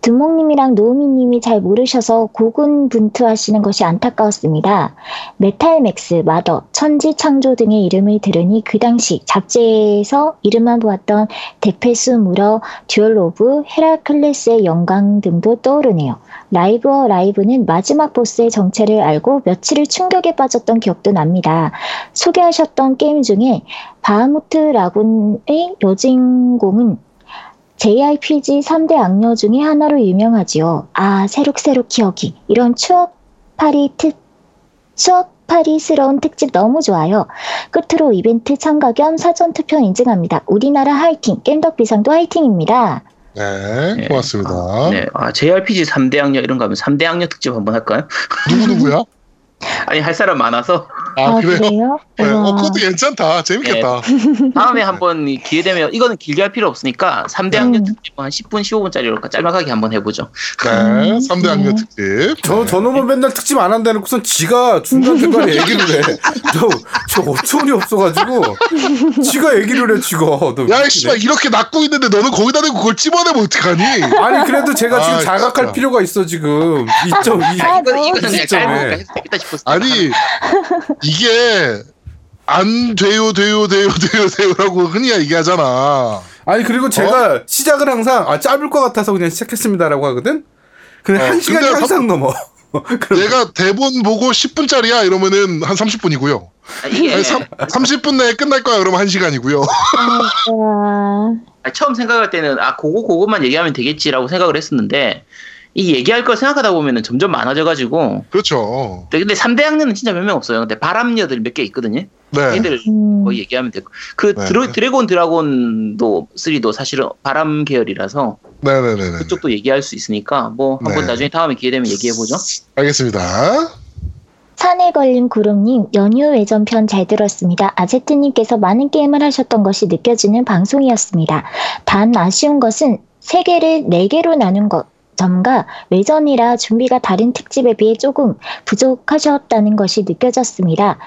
두목님이랑 노우미님이 잘 모르셔서 고군분투하시는 것이 안타까웠습니다. 메탈맥스, 마더, 천지창조 등의 이름을 들으니 그 당시 잡지에서 이름만 보았던 데페스 무러, 듀얼 오브, 헤라클레스의 영광 등도 떠오르네요. 라이브 어 라이브는 마지막 보스의 정체를 알고 며칠을 충격에 빠졌던 기억도 납니다. 소개하셨던 게임 중에 바하무트 라군의 여진공은 JRPG 3대 악녀 중에 하나로 유명하지요. 아, 새록새록 기억이. 이런 추억파리 특, 추억파리스러운 특집 너무 좋아요. 끝으로 이벤트 참가 겸 사전투표 인증합니다. 우리나라 화이팅, 겜덕 비상도 화이팅입니다. 네, 네. 고맙습니다. 아, 네. 아, JRPG 3대 악녀 이런 거 하면 3대 악녀 특집 한번 할까요? 누구 누구야? 아니 할 사람 많아서 아, 그래요? 그래요? 네, 어. 그것도 괜찮다. 재밌겠다. 다음에 한번 기회 되면 이거는 길게 할 필요 없으니까 3대 음. 학년 특집 한 10분 15분짜리로 짤막하게 한번 해보죠. 네, 3대 학년 네. 특집. 저 저놈은 맨날 특집 안 한다는 우선 지가 중간중간에 얘기를 해. 저, 저 어처구니 없어가지고 지가 얘기를 해 지가. 너 야. 씨발 이렇게 낳고 있는데 너는 거기다 대고 그걸 찝어내면 어떡하니? 아니 그래도 제가 지금 아, 자각할 진짜. 필요가 있어 지금 2.2 아, 이거, 이거는 그냥 진짜. 아니 이게 안 돼요, 돼요, 돼요, 돼요, 돼요라고 흔히 얘기하잖아. 아니 그리고 제가 시작을 항상 아 짧을 것 같아서 그냥 시작했습니다라고 하거든. 근데 어, 한 시간이 근데 항상 넘어. 그럼 내가 대본 보고 10분짜리야 이러면은 한 30분이고요. 아, 이게 아니, 30분 내에 끝날 거야 그러면 1시간이고요. 와. 아, 처음 생각할 때는 아 그거 그것만 얘기하면 되겠지라고 생각을 했었는데 이 얘기할 걸 생각하다 보면은 점점 많아져가지고 그렇죠. 근데, 근데 3대 학년은 진짜 몇 명 없어요. 근데 바람녀들 몇 개 있거든요. 네. 얘들 음. 거의 얘기하면 되고 그 네. 드로, 드래곤 드라곤도 3도 사실은 바람 계열이라서 네네네네. 그쪽도 얘기할 수 있으니까 뭐 한번 네. 나중에 다음에 기회 되면 얘기해 보죠. 알겠습니다. 산에 걸린 구름님, 연휴 외전편 잘 들었습니다. 아제트님께서 많은 게임을 하셨던 것이 느껴지는 방송이었습니다. 단 아쉬운 것은 세개를 네개로 나눈 것. 점과 외전이라 준비가 다른 특집에 비해 조금 부족하셨다는 것이 느껴졌습니다.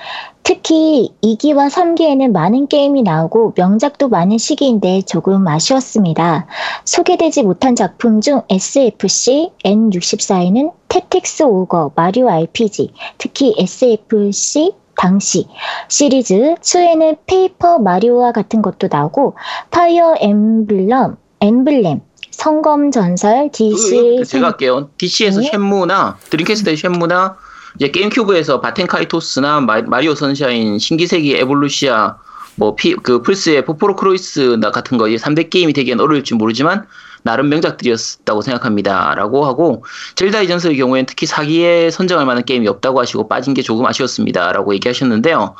특히 2기와 3기에는 많은 게임이 나오고 명작도 많은 시기인데 조금 아쉬웠습니다. 소개되지 못한 작품 중 SFC N64에는 테틱스 오거, 마리오 RPG, 특히 SFC 당시 시리즈 2에는 페이퍼 마리오와 같은 것도 나오고 파이어 엠블럼, 엠블렘, 성검 전설, DC 그 제가 할게요. DC에서 네. 쉔무나 드림캐스트의 쉔무나 이제 게임큐브에서 바텐카이토스나 마, 마리오 선샤인, 신기세기 에볼루시아 뭐그 플스의 포포로 크로이스 나 같은 거 3대 게임이 되기엔 어려울지 모르지만 나름 명작들이었다고 생각합니다 라고 하고 젤다 이전서의 경우에는 특히 사기에 선정할 만한 게임이 없다고 하시고 빠진 게 조금 아쉬웠습니다 라고 얘기하셨는데요.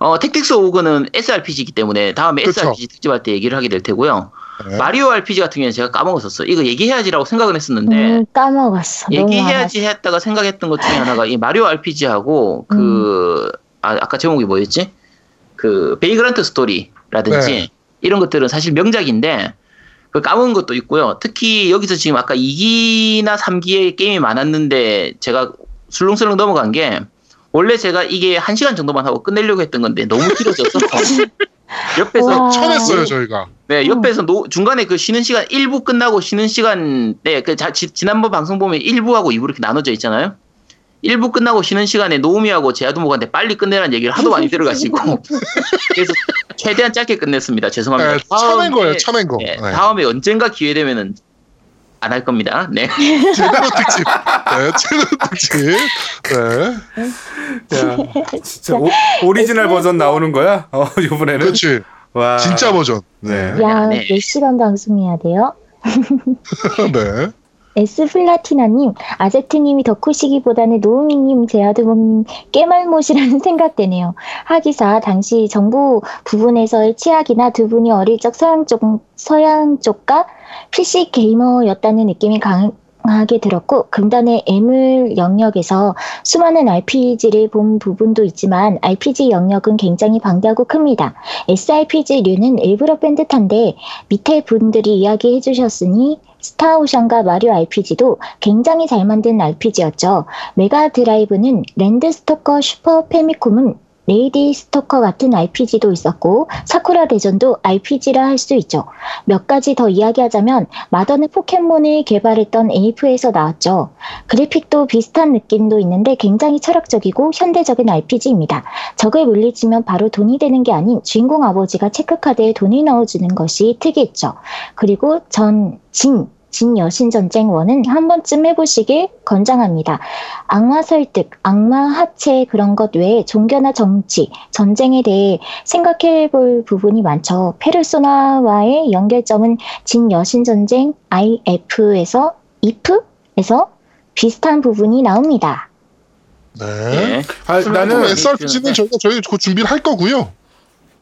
어, 택틱스 오그는 SRPG이기 때문에 다음에 그쵸. SRPG 특집할 때 얘기를 하게 될 테고요. 네. 마리오 RPG 같은 경우는 제가 까먹었었어. 이거 얘기해야지라고 생각은 했었는데 음, 까먹었어. 얘기해야지 했다가 생각했던 것 중에 하나가 이 마리오 RPG하고 그 아, 아까 제목이 뭐였지? 그 베이그란트 스토리라든지 네. 이런 것들은 사실 명작인데 그 까먹은 것도 있고요. 특히 여기서 지금 아까 2기나 3기의 게임이 많았는데 제가 술렁술렁 넘어간 게 원래 제가 이게 1시간 정도만 하고 끝내려고 했던 건데 너무 길어져서 옆에서 와. 쳐냈어요 저희가. 네, 옆에서 노- 중간에 그 쉬는 시간 1부 끝나고 쉬는 시간, 네, 그 자- 지, 지난번 방송 보면 1부하고 2부 이렇게 나눠져 있잖아요. 1부 끝나고 쉬는 시간에 노우미하고 제아두목한테 빨리 끝내라는 얘기를 하도 많이 들어가지고 그래서 최대한 짧게 끝냈습니다. 죄송합니다. 네, 쳐낸 다음에- 거예요, 쳐낸 거. 네, 네. 다음에 언젠가 기회 되면은 안 할 겁니다. 네. 제대로 특집. 네, 제대로 특집. 네. 야, 진짜 오, 오리지널 버전 나오는 거야? 어 이번에는 그렇지. 와 진짜 버전. 네. 야, 네. 몇 시간 방송해야 돼요? 네. S 플라티나님, 아제트님이 덕후시기보다는 노우미님, 제아드봉님 겜알못이라는 생각되네요. 하기사 당시 정부 부분에서의 치약이나 두 분이 어릴 적 서양 쪽 서양 쪽과 PC 게이머였다는 느낌이 강 하게 들었고 금단의 에뮬 영역에서 수많은 RPG를 본 부분도 있지만 RPG 영역은 굉장히 방대하고 큽니다. SRPG류는 일부러 뺀 듯한데 밑에 분들이 이야기해 주셨으니 스타오션과 마리오 RPG도 굉장히 잘 만든 RPG였죠. 메가 드라이브는 랜드 스토커 슈퍼 패미콤은 레이디 스토커 같은 RPG도 있었고 사쿠라 대전도 RPG라 할 수 있죠. 몇 가지 더 이야기하자면 마더는 포켓몬을 개발했던 에이프에서 나왔죠. 그래픽도 비슷한 느낌도 있는데 굉장히 철학적이고 현대적인 RPG입니다. 적을 물리치면 바로 돈이 되는 게 아닌 주인공 아버지가 체크카드에 돈을 넣어주는 것이 특이했죠. 그리고 전, 진, 진 여신 전쟁 원은 한 번쯤 해보시길 권장합니다. 악마 설득, 악마 하체 그런 것 외에 종교나 정치, 전쟁에 대해 생각해 볼 부분이 많죠. 페르소나와의 연결점은 진 여신 전쟁 IF에서 IF에서 비슷한 부분이 나옵니다. 네. 네. 아, 나는 SRPG는 저희가 저희 곧 준비를 할 거고요.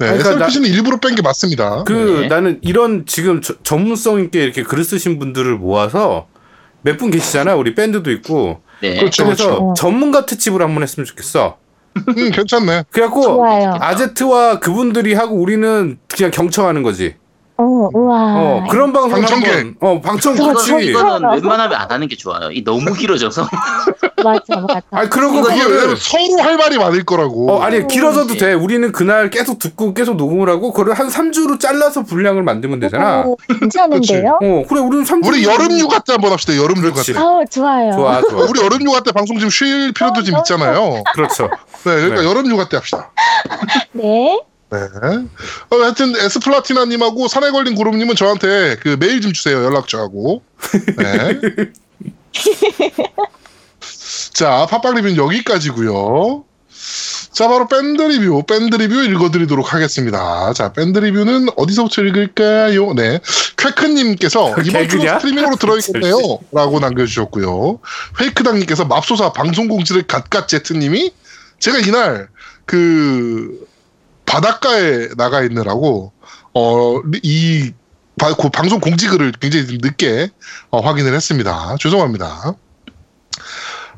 네, 그러니까 SRPG는 일부러 뺀 게 맞습니다. 그 네. 나는 이런 지금 저- 전문성 있게 이렇게 글을 쓰신 분들을 모아서 몇 분 계시잖아. 우리 밴드도 있고. 네. 그렇죠. 그래서 그렇죠. 전문가 특집을 한번 했으면 좋겠어. 음, 괜찮네. 그래갖고 좋아요. 아제트와 그분들이 하고 우리는 그냥 경청하는 거지. 어, 우와. 어 그런 방송 방청객. 한번 어 방청 이거- 그렇지. 이거, 이거는. 웬만하면 안 하는 게 좋아요. 이 너무 길어져서. 맞아, 맞아. 아니 그러고 그거를 왜냐면 서로 할 말이 많을 거라고. 어 아니 길어져도 돼. 우리는 그날 계속 듣고 계속 녹음을 하고 그걸 한 3주로 잘라서 분량을 만들면 되잖아. 오, 괜찮은데요? 어 그래 우리는 3주 우리 여름 휴가 때 한번 합시다. 여름 휴가. 때. 아우, 좋아요. 좋아 좋아. 우리 여름 휴가 때 방송 좀쉴 필요도 좀 어, 있잖아요. 그렇죠. 네, 그러니까 네. 여름 휴가 때 합시다. 네. 네. 어, 하여튼 에스플라티나님하고 산에 걸린 구름님은 저한테 그 메일 좀 주세요. 연락처하고. 네. 자, 팟빵 리뷰는 여기까지고요. 자, 바로 밴드 리뷰, 밴드 리뷰 읽어드리도록 하겠습니다. 자, 밴드 리뷰는 어디서부터 읽을까요? 네. 쾌크님께서 이번 주? 스트리밍으로 들어있겠네요. 라고 남겨주셨고요. 페이크당님께서 맙소사 방송 공지를 갓갓 제트님이 제가 이날 그 바닷가에 나가 있느라고 어이 그 방송 공지글을 굉장히 늦게 어, 확인을 했습니다. 죄송합니다.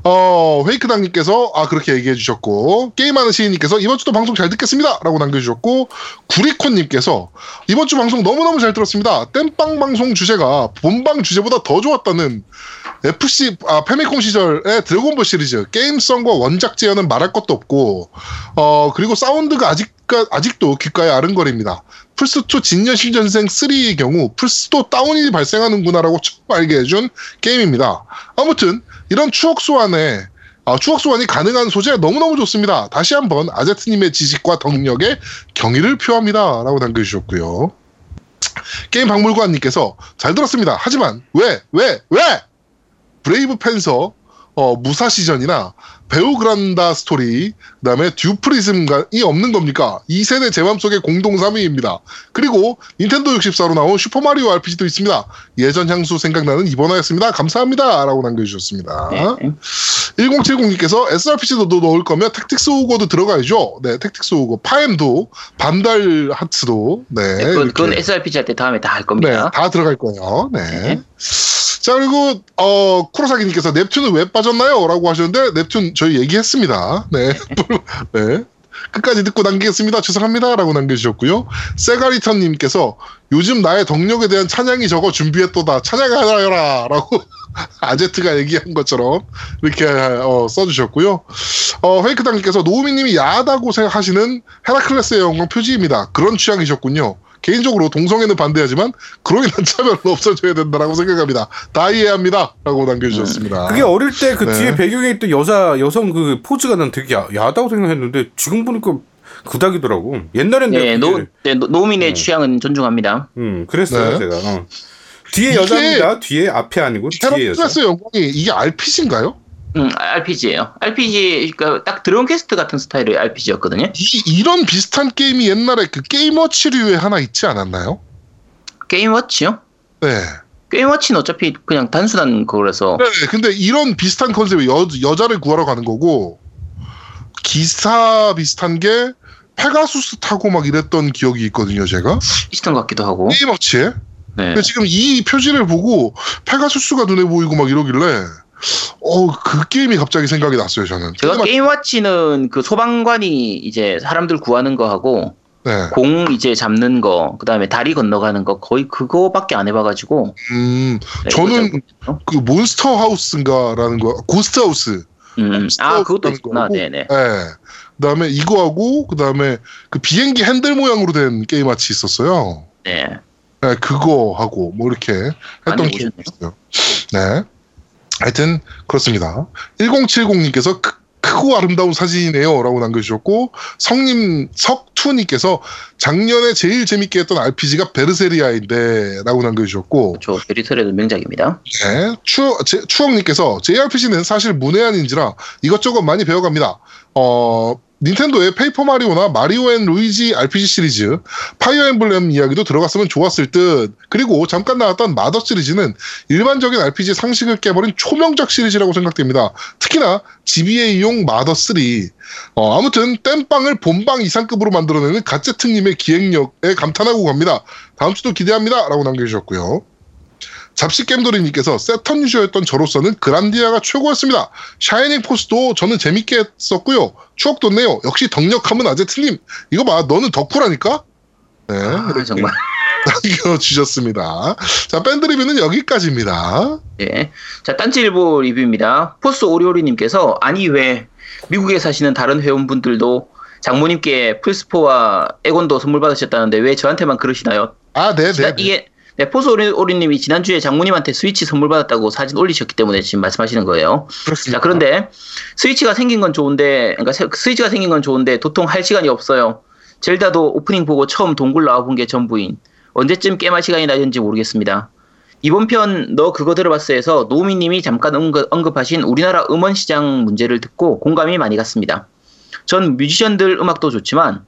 어, 페이크당님께서, 아, 그렇게 얘기해 주셨고, 게임하는 시인님께서, 이번 주도 방송 잘 듣겠습니다! 라고 남겨주셨고, 구리콘님께서, 이번 주 방송 너무너무 잘 들었습니다. 땜빵 방송 주제가 본방 주제보다 더 좋았다는 FC, 아, 페미콘 시절의 드래곤볼 시리즈, 게임성과 원작 재현은 말할 것도 없고, 어, 그리고 사운드가 아직, 아직도 귓가에 아른거립니다. 플스2 진년 신전생 3의 경우, 플스2 다운이 발생하는구나라고 처음 알게 해준 게임입니다. 아무튼, 이런 추억 소환에 아, 추억 소환이 가능한 소재 너무너무 좋습니다. 다시 한번 아제트님의 지식과 덕력에 경의를 표합니다. 라고 남겨주셨고요. 게임 박물관님께서 잘 들었습니다. 하지만 왜, 왜, 왜? 브레이브 펜서, 어, 무사시전이나 베이그란트 스토리, 그 다음에 듀프리즘이 없는 겁니까? 2세대 제 맘 속의 공동 3위입니다. 그리고 닌텐도 64로 나온 슈퍼마리오 RPG도 있습니다. 예전 향수 생각나는 이번화였습니다. 감사합니다. 라고 남겨주셨습니다. 네. 1070님께서 SRPG도 넣을 거면 택틱스 오고도 들어가야죠. 네, 택틱스 오고. 파엠도, 반달 하츠도. 네. 네, 그건, 그건. SRPG 할 때 다음에 다할 네, 겁니다. 다 들어갈 거예요. 네. 네. 자, 그리고, 어, 쿠로사기님께서 넵튠은 왜 빠졌나요? 라고 하셨는데, 넵튠 저희 얘기했습니다. 네. 네. 끝까지 듣고 남기겠습니다. 죄송합니다. 라고 남겨주셨고요. 세가리턴님께서 요즘 나의 덕력에 대한 찬양이 적어 준비했도다. 찬양하여라. 라고 아제트가 얘기한 것처럼 이렇게 어, 써주셨고요. 어, 페이크당님께서 노우미님이 야하다고 생각하시는 헤라클레스의 영광 표지입니다. 그런 취향이셨군요. 개인적으로 동성애는 반대하지만 그로 인한 차별은 없어져야 된다라고 생각합니다. 다 이해합니다. 라고 남겨주셨습니다. 그게 어릴 때그 네. 뒤에 배경에 있던 여자 여성 그 포즈가 난 되게 야, 야하다고 생각했는데 지금 보니까 그닥이더라고. 옛날엔 네, 노, 네, 노- 노민의 음. 취향은 존중합니다. 음 그랬어요 네. 제가. 어. 뒤에 여자입니다. 뒤에 앞에 아니고 뒤에 여자. 헤라클레스 영광이 이게 RPG인가요? 음, RPG예요. RPG, 그러니까 딱 Dragon Quest 같은 스타일의 RPG였거든요. 이, 이런 비슷한 게임이 옛날에 그 Game Watch류에 하나 있지 않았나요? Game Watch요? 네. Game Watch는 어차피 그냥 단순한 거라서 네, 근데 이런 비슷한 컨셉의 여, 여자를 구하러 가는 거고, 기사 비슷한 게, 페가수스 타고 막 이랬던 기억이 있거든요, 제가. 비슷한 것 같기도 하고. Game Watch에. 네. 근데 지금 이 표지를 보고, 페가수스가 눈에 보이고 막 이러길래, 어, 그 게임이 갑자기 생각이 났어요, 저는. 제가 게임워- 게임워치는 그 소방관이 이제 사람들 구하는 거 하고 네. 공 이제 잡는 거, 그 다음에 다리 건너가는 거 거의 그거밖에 안 해봐가지고. 음, 네, 저는 그 Monster House인가라는 거, Ghost House. 음, 아, 그것도 있구나. 거고, 네네. 네. 그 다음에 이거하고 그 다음에 그 비행기 핸들 모양으로 된 게임 워치 있었어요. 네. 네, 그거 하고 뭐 이렇게 했던 게임 보셨네요. 있어요. 네. 하여튼 그렇습니다. 1070님께서 크, 크고 아름다운 사진이네요라고 남겨주셨고 성님 석투님께서 작년에 제일 재밌게 했던 RPG가 Berseria인데라고 남겨주셨고 저 베리터레도 명작입니다. 네, 추억, 제, 추억님께서 JRPG는 사실 문외한인지라 이것저것 많이 배워갑니다. 어, 닌텐도의 Paper Mario나 Mario and Luigi RPG 시리즈, Fire Emblem 이야기도 들어갔으면 좋았을 듯. 그리고 잠깐 나왔던 Mother 시리즈는 일반적인 RPG 상식을 깨버린 초명작 시리즈라고 생각됩니다. 특히나 GBA용 Mother 3. 어, 아무튼 땜빵을 본방 이상급으로 만들어내는 가제트님의 기획력에 감탄하고 갑니다. 다음 주도 기대합니다. 라고 남겨주셨고요. 잡식 겜돌이님께서 Saturn user였던 저로서는 Grandia가 최고였습니다. Shining Force도 저는 재밌게 했었고요. 추억 돋네요. 역시 덕력하면 아제트님. 이거 봐, 너는 덕후라니까? 네, 아, 정말. 남겨주셨습니다. 자, 밴드 리뷰는 여기까지입니다. 예. 자, 딴지일보 리뷰입니다. 포스 오리오리님께서 아니 왜 미국에 사시는 다른 회원분들도 장모님께 플스4와 엑원도 선물 받으셨다는데 왜 저한테만 그러시나요? 아, 네, 네. 지난- 이게 네, 포스 오리, 오리님이 지난주에 장모님한테 스위치 선물 받았다고 사진 올리셨기 때문에 지금 말씀하시는 거예요. 그렇습니다. 자, 그런데 스위치가 생긴 건 좋은데, 그러니까 세- 스위치가 생긴 건 좋은데 도통 할 시간이 없어요. 젤다도 오프닝 보고 처음 동굴 나와본 게 전부인. 언제쯤 게임할 시간이 나는지 모르겠습니다. 이번 편 너 그거 들어봤어에서 노미님이 잠깐 언급, 언급 하신 우리나라 음원 시장 문제를 듣고 공감이 많이 갔습니다. 전 뮤지션들 음악도 좋지만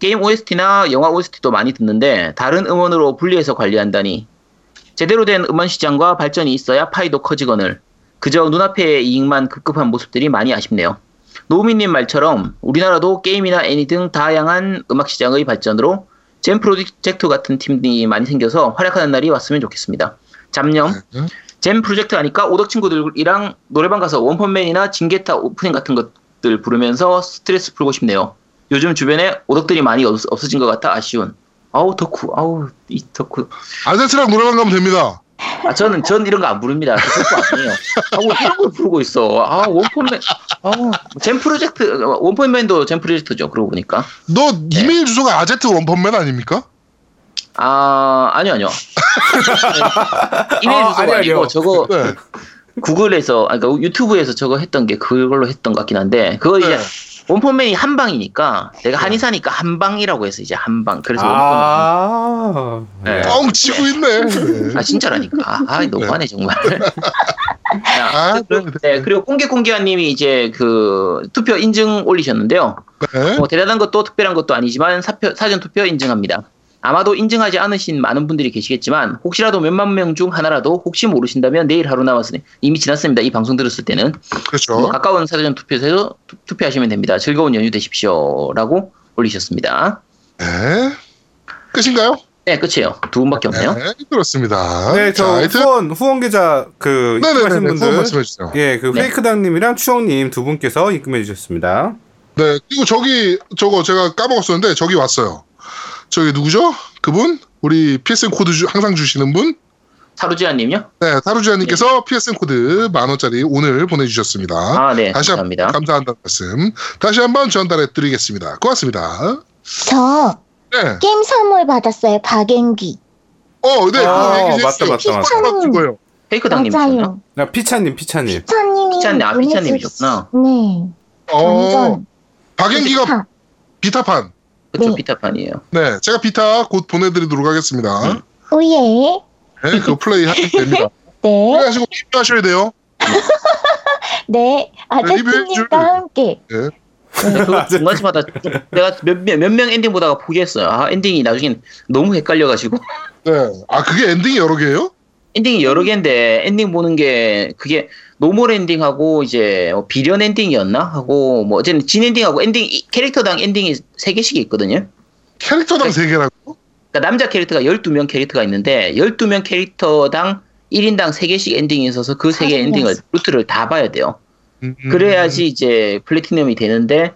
게임 OST나 영화 OST도 많이 듣는데 다른 음원으로 분리해서 관리한다니 제대로 된 음원 시장과 발전이 있어야 파이도 커지거늘 그저 눈앞의 이익만 급급한 모습들이 많이 아쉽네요. 노우미님 말처럼 우리나라도 게임이나 애니 등 다양한 음악 시장의 발전으로 젠 프로젝트 같은 팀이 많이 생겨서 활약하는 날이 왔으면 좋겠습니다. 네. 젠 프로젝트 하니까 오덕 친구들이랑 노래방 가서 원펀맨이나 진 겟타 오프닝 같은 것들 부르면서 스트레스 풀고 싶네요. 요즘 주변에 오덕들이 많이 없, 없어진 것 같아 아쉬운. 아우 덕후, 아우 이 덕후. 아제트랑 노래방 가면 됩니다. 아, 저는, 전 이런 거 안 부릅니다. 그 덕후 아니에요. 아, 뭐 이런 걸 부르고 있어. 아, 원펀맨, 아, 젠 프로젝트, 원펀맨도 젠 프로젝트죠. 그러고 보니까. 너 네. 이메일 주소가 아제트 원펀맨 아닙니까? 아, 아니요, 아니요. 이메일 아, 주소가 아니요, 아니고 아니요. 저거 네. 구글에서, 아, 그러니까 유튜브에서 저거 했던 게 그걸로 했던 것 같긴 한데, 그거 이제 네. 원펀맨이 한 방이니까, 내가 한의사니까 한 방이라고 해서 이제 한 방. 그래서 원펀맨. 아. 네. 뻥 치고 있네. 네. 아 진짜라니까. 아, 아 너무하네 정말. 아, 자, 그, 네, 그리고 꽁개 꽁개한님이 이제 그 투표 인증 올리셨는데요. 네. 뭐 대단한 것도 특별한 것도 아니지만 사표, 사전 투표 인증합니다. 아마도 인증하지 않으신 많은 분들이 계시겠지만 혹시라도 몇만 명 중 하나라도 혹시 모르신다면 내일 하루 남았으니 이미 지났습니다. 이 방송 들었을 때는 그렇죠. 뭐 가까운 사전 투표에서 투- 투표하시면 됩니다. 즐거운 연휴 되십시오라고 올리셨습니다. 네. 끝인가요? 네 끝이에요. 두 분밖에 없네요. 네, 그렇습니다. 네, 저 자, 후원 후원 계좌 그 네네네. 입금하신 후원 분들 말씀해 주세요. 예, 그 네. 페이크당님이랑 추억님 두 분께서 입금해 주셨습니다. 네, 그리고 저기 저거 제가 까먹었었는데 저기 왔어요. 저기 누구죠? 그분? 우리 PSN 코드 주, 항상 주시는 분? 타루지아님요? 네, 타루지아님께서 PSN 코드 만 원짜리 오늘 보내주셨습니다. 아 네 다시 한번 감사합니다. 감사한다는 말씀 다시 한번 전달해드리겠습니다. 고맙습니다. 저 네, 게임 선물 받았어요. 박앵귀. 어, 네, 아, 얘기 맞다, 맞다, 맞다. 이거요. 페이크 당님이셨나? 맞아요. 나 피차님, 피차님. 피차님이 피차님, 아, 피차님이셨구나. 네. 어, 완전 박앵귀가 비타. 비타판. 그쵸 네. 비타판이에요. 네, 제가 비타 곧 보내드리도록 하겠습니다. 음. Oh yeah. 네, 그거 플레이 하시면 됩니다. 네. 플레이하시고 리뷰하셔야 돼요. 네. 줄- 아제트님과 함께. 네. 그거 중간쯤마다 내가 몇몇 명 엔딩 보다가 포기했어요. 아 엔딩이 나중엔 너무 헷갈려가지고 네. 아, 그게 엔딩이 여러 개예요? 엔딩이 여러 개인데 엔딩 보는 게 그게 normal 엔딩하고 이제 뭐 비련 엔딩이었나 하고 뭐 어쨌든 진 엔딩하고 엔딩 이- 캐릭터당 엔딩이 세 개씩 있거든요. 캐릭터당 네. 세 개라고? 그러니까 남자 캐릭터가 12명 캐릭터가 있는데 12명 캐릭터당 1인당 3개씩 엔딩이 있어서 그세개 아, 엔딩을 알았어. 루트를 다 봐야 돼요. 음, 그래야지 이제 플래티넘이 되는데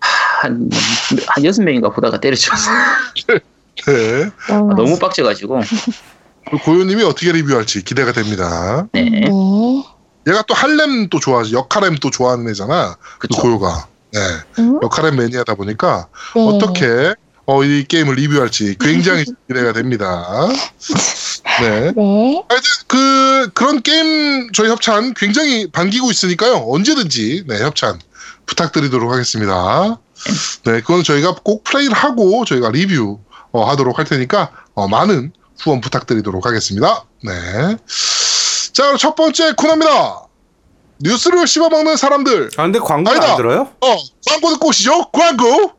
하, 한, 한 여섯 명인가 보다가 때려쳤어. 네. 너무, 너무 빡쳐가지고. 고요님이 어떻게 리뷰할지 기대가 됩니다. 네. 네. 얘가 또 할렘 또 좋아하지, 역할렘 또 좋아하는 애잖아. 그 그쵸. 고요가. 네. 음? 역할렘 매니아다 보니까 네. 어떻게 어, 이 게임을 리뷰할지 굉장히 기대가 됩니다. 네. 네. 하여튼 그 그런 게임 저희 협찬 굉장히 반기고 있으니까요. 언제든지 네, 협찬 부탁드리도록 하겠습니다. 네, 그건 저희가 꼭 플레이를 하고 저희가 리뷰 어, 하도록 할 테니까 어, 많은 후원 부탁드리도록 하겠습니다. 네. 자, 그럼 첫 번째 코너입니다. 뉴스를 씹어먹는 사람들. 아, 근데 광고. 안 들어요? 어, 광고 듣고 오시죠. 광고.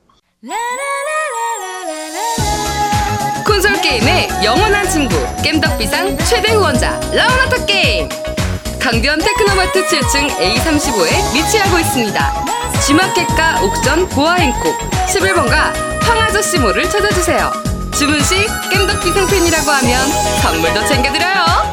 콘솔 게임의 영원한 친구 겜덕비상 최대 후원자 라운하터 게임 강변 테크노마트 7층 A35에 위치하고 있습니다 G마켓과 옥션 보아행콕 11번가 황아저씨몰을 찾아주세요 주문 시 겜덕비상 팬이라고 하면 선물도 챙겨드려요.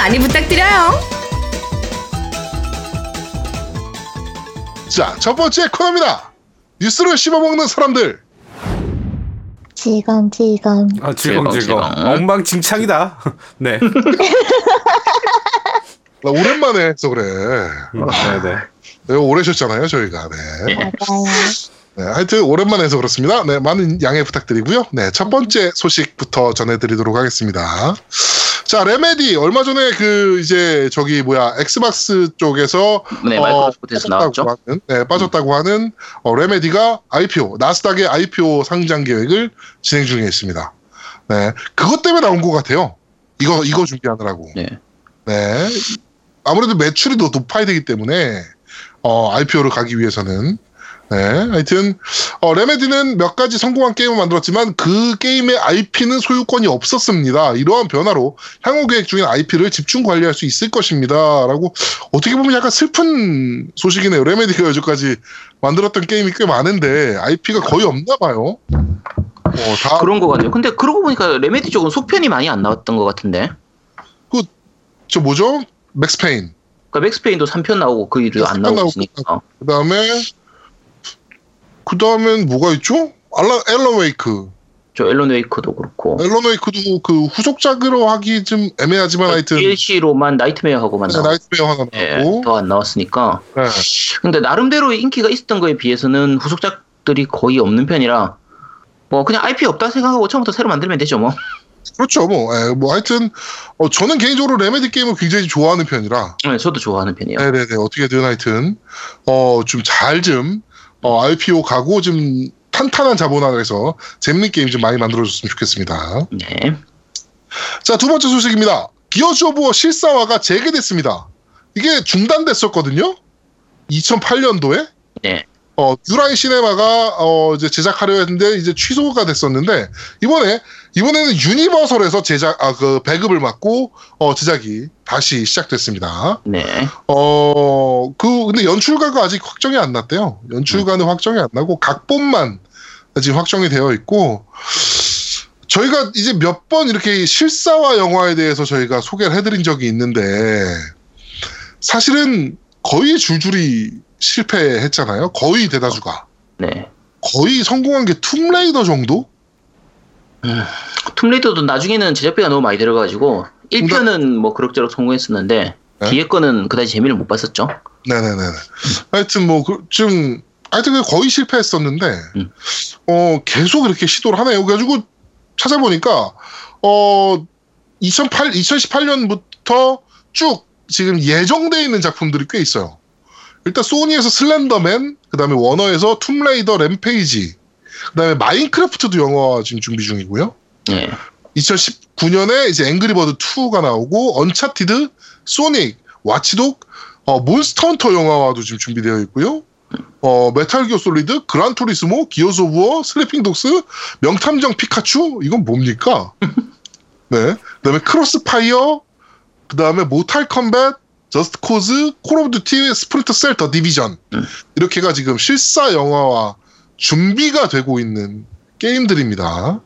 많이 부탁드려요. 자, 첫 번째 코너입니다. 뉴스를 씹어먹는 사람들. 지금 지금 아, 즐거움, 즐거움. 즐거움. 엉망진창이다. 네. 나 오랜만에 해서 그래. 음, 네네. 네, 오래 쉬었잖아요, 저희가. 네. 맞아요. 네, 하여튼 오랜만에 해서 그렇습니다. 네, 많은 양해 부탁드리고요. 네, 첫 번째 소식부터 전해드리도록 하겠습니다. 자, Remedy 얼마 전에 그 이제 저기 뭐야 Xbox 쪽에서 네, 어. 빠졌다고 하는, 네, 빠졌다고 하는 어, 레메디가 IPO 나스닥의 IPO 상장 계획을 진행 중에 있습니다. 네, 그것 때문에 나온 것 같아요. 이거 이거 준비하느라고. 네. 네. 아무래도 매출이 더 높아야 되기 때문에 어, IPO를 가기 위해서는 네. 하여튼 어, 레메디는 몇 가지 성공한 게임을 만들었지만 그 게임의 IP는 소유권이 없었습니다. 이러한 변화로 향후 계획 중인 IP를 집중 관리할 수 있을 것입니다.라고 어떻게 보면 약간 슬픈 소식이네요. Remedy가 여지까지 만들었던 게임이 꽤 많은데 IP가 거의 없나 봐요. 어, 다 그런 거 같아요. 근데 그러고 보니까 Remedy 쪽은 속편이 많이 안 나왔던 것 같은데. 저 뭐죠? Max Payne. 그러니까 Max Payne도 3편 나오고 그 일을 안 나오고 나오고 있으니까. 그 다음에 그 다음엔 뭐가 있죠? 알라 Alan Wake. 저 Alan Wake도 그렇고. Alan Wake도 그 후속작으로 하기 좀 애매하지만 하여튼 DLC로만 Nightmare하고만 네, 나왔고. Nightmare 하나 예, 나오고 더 안 나왔으니까. 네. 근데 나름대로 인기가 있었던 거에 비해서는 후속작들이 거의 없는 편이라 뭐 그냥 IP 없다 생각하고 처음부터 새로 만들면 되죠 뭐. 그렇죠 뭐, 예, 뭐 하여튼 어, 저는 개인적으로 Remedy 게임을 굉장히 좋아하는 편이라 네, 저도 좋아하는 편이에요. 네네네 어떻게든 하여튼 어, 좀 잘좀 어, IPO 가고 좀 탄탄한 자본화해서 재밌는 게임 좀 많이 만들어줬으면 좋겠습니다. 네. 자, 두 번째 소식입니다. Gears of War 실사화가 재개됐습니다. 이게 중단됐었거든요. 2008년도에. 네. 어, New Line Cinema가 어, 이제 제작하려 했는데 이제 취소가 됐었는데 이번에 이번에는 Universal에서 제작 아 그 배급을 받고 어, 제작이 다시 시작됐습니다. 네. 어, 그 근데 연출가가 아직 확정이 안 났대요. 연출가는 확정이 안 나고 각본만 지금 확정이 되어 있고 저희가 이제 몇 번 이렇게 실사화 영화에 대해서 저희가 소개를 해드린 적이 있는데 사실은 거의 줄줄이 실패했잖아요. 거의 대다수가 네. 거의 성공한 게 툼레이더 정도? 툼레이더도 나중에는 제작비가 너무 많이 들어가지고 1편은 뭐 그럭저럭 성공했었는데 네? 뒤에 거는 그다지 재미를 못 봤었죠. 네네네. 하여튼 뭐좀 하여튼 거의 실패했었는데 음. 어 계속 이렇게 시도를 하네요. 그래가지고 찾아보니까 어 2008, 2018년부터 쭉 지금 예정돼 있는 작품들이 꽤 있어요. 일단 Sony에서 Slender Man, 그 다음에 Warner에서 Tomb Raider Rampage, 그 다음에 Minecraft도 영화 지금 준비 중이고요. 네. 2019년에 이제 Angry Birds 2가 나오고 Uncharted, Sonic, Watch Dogs, 어, Monster Hunter 영화도 지금 준비되어 있고요. 어, Metal Gear Solid, Gran Turismo, Gears of War, Sleeping Dogs, 명탐정 피카츄 이건 뭡니까? 네. 그다음에 CrossFire, 그다음에 Mortal Kombat, Just Cause, Call of Duty, Splinter Cell, The Division 음. 이렇게가 지금 실사 영화화 준비가 되고 있는 게임들입니다.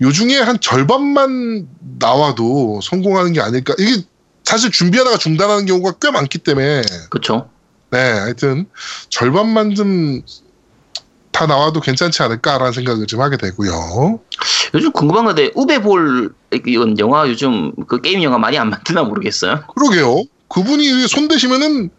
요 중에 한 절반만 나와도 성공하는 게 아닐까. 이게 사실 준비하다가 중단하는 경우가 꽤 많기 때문에 그렇죠. 네, 하여튼 절반만 좀 다 나와도 괜찮지 않을까라는 생각을 좀 하게 되고요. 요즘 궁금한 건데 우베볼 이건 영화 요즘 그 게임 영화 많이 안 만드나 모르겠어요. 그러게요. 그분이 손 대시면은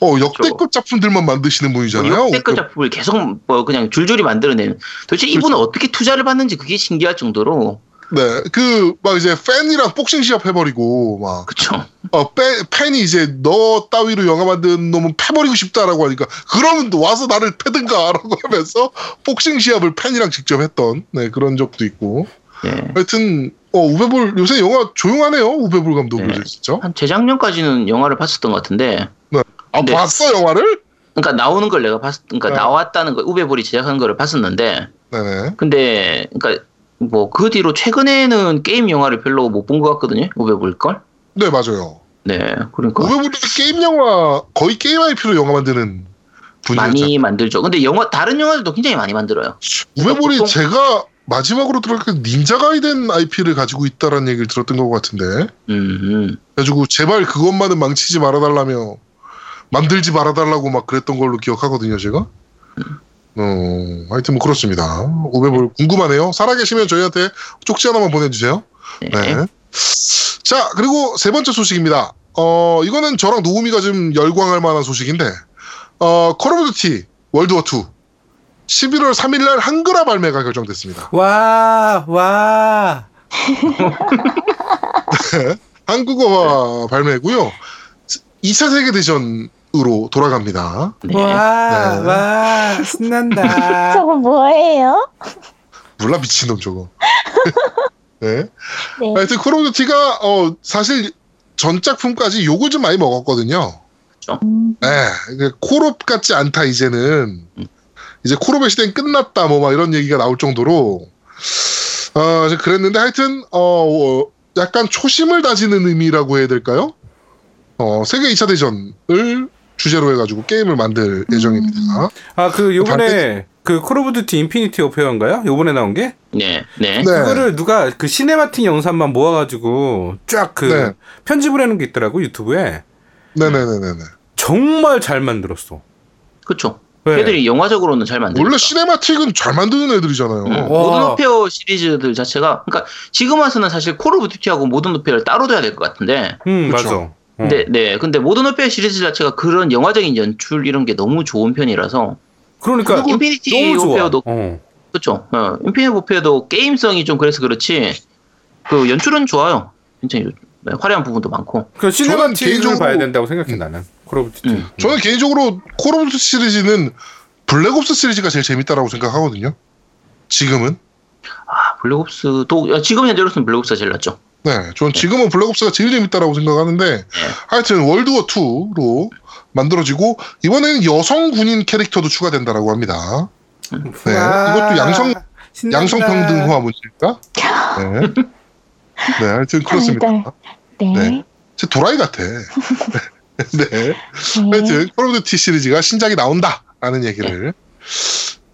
어, 역대급 작품들만 만드시는 분이잖아요. 역대급 작품을 계속 뭐 그냥 줄줄이 만들어내는. 도대체 이분은 어떻게 투자를 받는지 그게 신기할 정도로 네, 그, 막 이제 팬이랑 복싱 시합 해버리고, 막, 그쵸. 어, 빼, 팬이 이제 너 따위로 영화 만든 놈은 패버리고 싶다라고 하니까, 그러면 또 와서 나를 패든가라고 하면서 복싱 시합을 팬이랑 직접 했던, 네, 그런 적도 있고. 네. 하여튼, 어, 우베볼, 요새 영화 조용하네요, 우베볼 감독 네. 요새 진짜. 한 재작년까지는 영화를 봤었던 것 같은데, 아, 네. 봤어, 영화를? 그러니까 나오는 걸 내가 봤, 그러니까 네. 나왔다는 거, 우베볼이 제작한 거를 봤었는데, 네네. 근데, 그러니까 뭐 그 뒤로 최근에는 게임 영화를 별로 못 본 것 같거든요, 우베볼 걸. 네, 맞아요. 네, 그러니까 우베볼이 게임 영화, 거의 게임 IP로 영화 만드는 분이었죠. 많이 만들죠. 근데 영화 다른 영화들도 굉장히 많이 만들어요. 우베볼이 보통- 제가 마지막으로 때 닌자 가이덴 IP를 가지고 있다라는 얘기를 들었던 것 같은데. 음, 그래가지고 제발 그것만은 망치지 말아달라며 만들지 말아달라고 막 그랬던 걸로 기억하거든요, 제가. 어, 하여튼 뭐 그렇습니다. Uwe Boll 궁금하네요. 살아계시면 저희한테 쪽지 하나만 보내주세요. 네. 네. 자, 그리고 세 번째 소식입니다. 어, 이거는 저랑 노우미가 좀 열광할 만한 소식인데, 어, Call of Duty World War 2 11월 3일 날 한글화 발매가 결정됐습니다. 와, 와. 한국어화 발매고요. 2차 세계 대전으로 돌아갑니다. 네. 와, 네. 와, 신난다. 저거 뭐예요? 몰라 미친놈 저거. 네. 네. 하여튼 듀티가 어, 사실 전 작품까지 욕을 좀 많이 먹었거든요. 음, 네, 이게 콜옵 같지 않다 이제는 이제 콜옵의 시대는 끝났다 뭐 막 이런 얘기가 나올 정도로 어 그랬는데 하여튼 어 어, 약간 초심을 다지는 의미라고 해야 될까요? 어 세계 2차 대전을 주제로 해가지고 게임을 만들 예정입니다. 아, 그 요번에 그 Call of Duty Infinite Warfare인가요? 요번에 나온 게? 네, 네. 네. 그거를 누가 그 cinematic 영상만 모아가지고 쫙그 네. 편집을 해놓은 게 있더라고 YouTube에 네네네네네. 정말 잘 만들었어. 그쵸. 네. 애들이 영화적으로는 잘 만들죠. 원래 cinematic은 잘 만드는 애들이잖아요. 음, 와. Modern Warfare 시리즈들 자체가 그러니까 지금 와서는 사실 Call of Duty하고 Modern Warfare를 따로 둬야 될 것 같은데 음 그쵸. 맞아. 어. 근데 네 근데 Modern Warfare 시리즈 자체가 그런 영화적인 연출 이런 게 너무 좋은 편이라서 그러니까 Infinite 너무 좋아. Warfare도 어. 그렇죠 어, Infinite Warfare도 게임성이 좀 그래서 그렇지 그 연출은 좋아요 굉장히 네, 화려한 부분도 많고 그 cinematic을 개인적으로- 봐야 된다고 생각해 나는 Call of Duty. 음. 저는 개인적으로 Call of Duty 시리즈는 Black Ops 시리즈가 제일 재밌다라고 생각하거든요. 지금은. 아 Black Ops도 야, 지금 현재로서는 Black Ops가 제일 낫죠 네, 전 지금은 Black Ops가 제일 재밌다라고 생각하는데 하여튼 World War 2로 만들어지고 이번에는 여성 군인 캐릭터도 추가된다라고 합니다. 네, 이것도 양성 신난다. 양성 평등화 문제일까? 네. 네, 하여튼 그렇습니다. 네. 네. 쟤 또라이 같아. 네. 네. 하여튼 Call of Duty 시리즈가 신작이 나온다라는 얘기를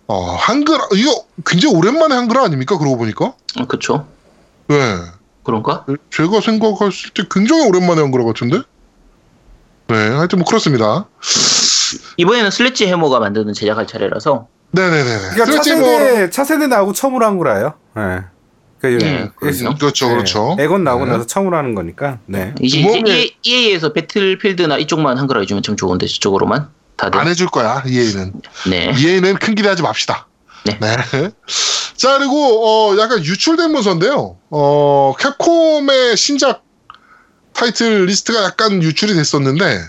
어, 한글 이거 굉장히 오랜만에 한글 아닙니까? 그러고 보니까. 어, 그쵸 네. 그런가 제가 생각했을 때 굉장히 오랜만에 한거 같은데? 네, 하여튼 뭐 그렇습니다. 이번에는 슬래지 해머가 만드는 제작할 차례라서 네네네. 그러니까 Sledge 뭐- 차세대 차세대 나오고 처음으로 한 거라요. 네. 그 네, 그렇죠. 그렇죠, 그렇죠. 에건 나오고 네. 나서 처음으로 하는 거니까. 네. 이제, 구멍에- 이제 EA에서 배틀필드나 이쪽만 한글 해주면 참 좋은데 저쪽으로만 다들 안 해줄 거야, EA는. 네 EA는 큰 기대하지 맙시다. 네. 자, 그리고, 어, 약간 유출된 문서인데요. 어, 캡콤의 신작 타이틀 리스트가 약간 유출이 됐었는데,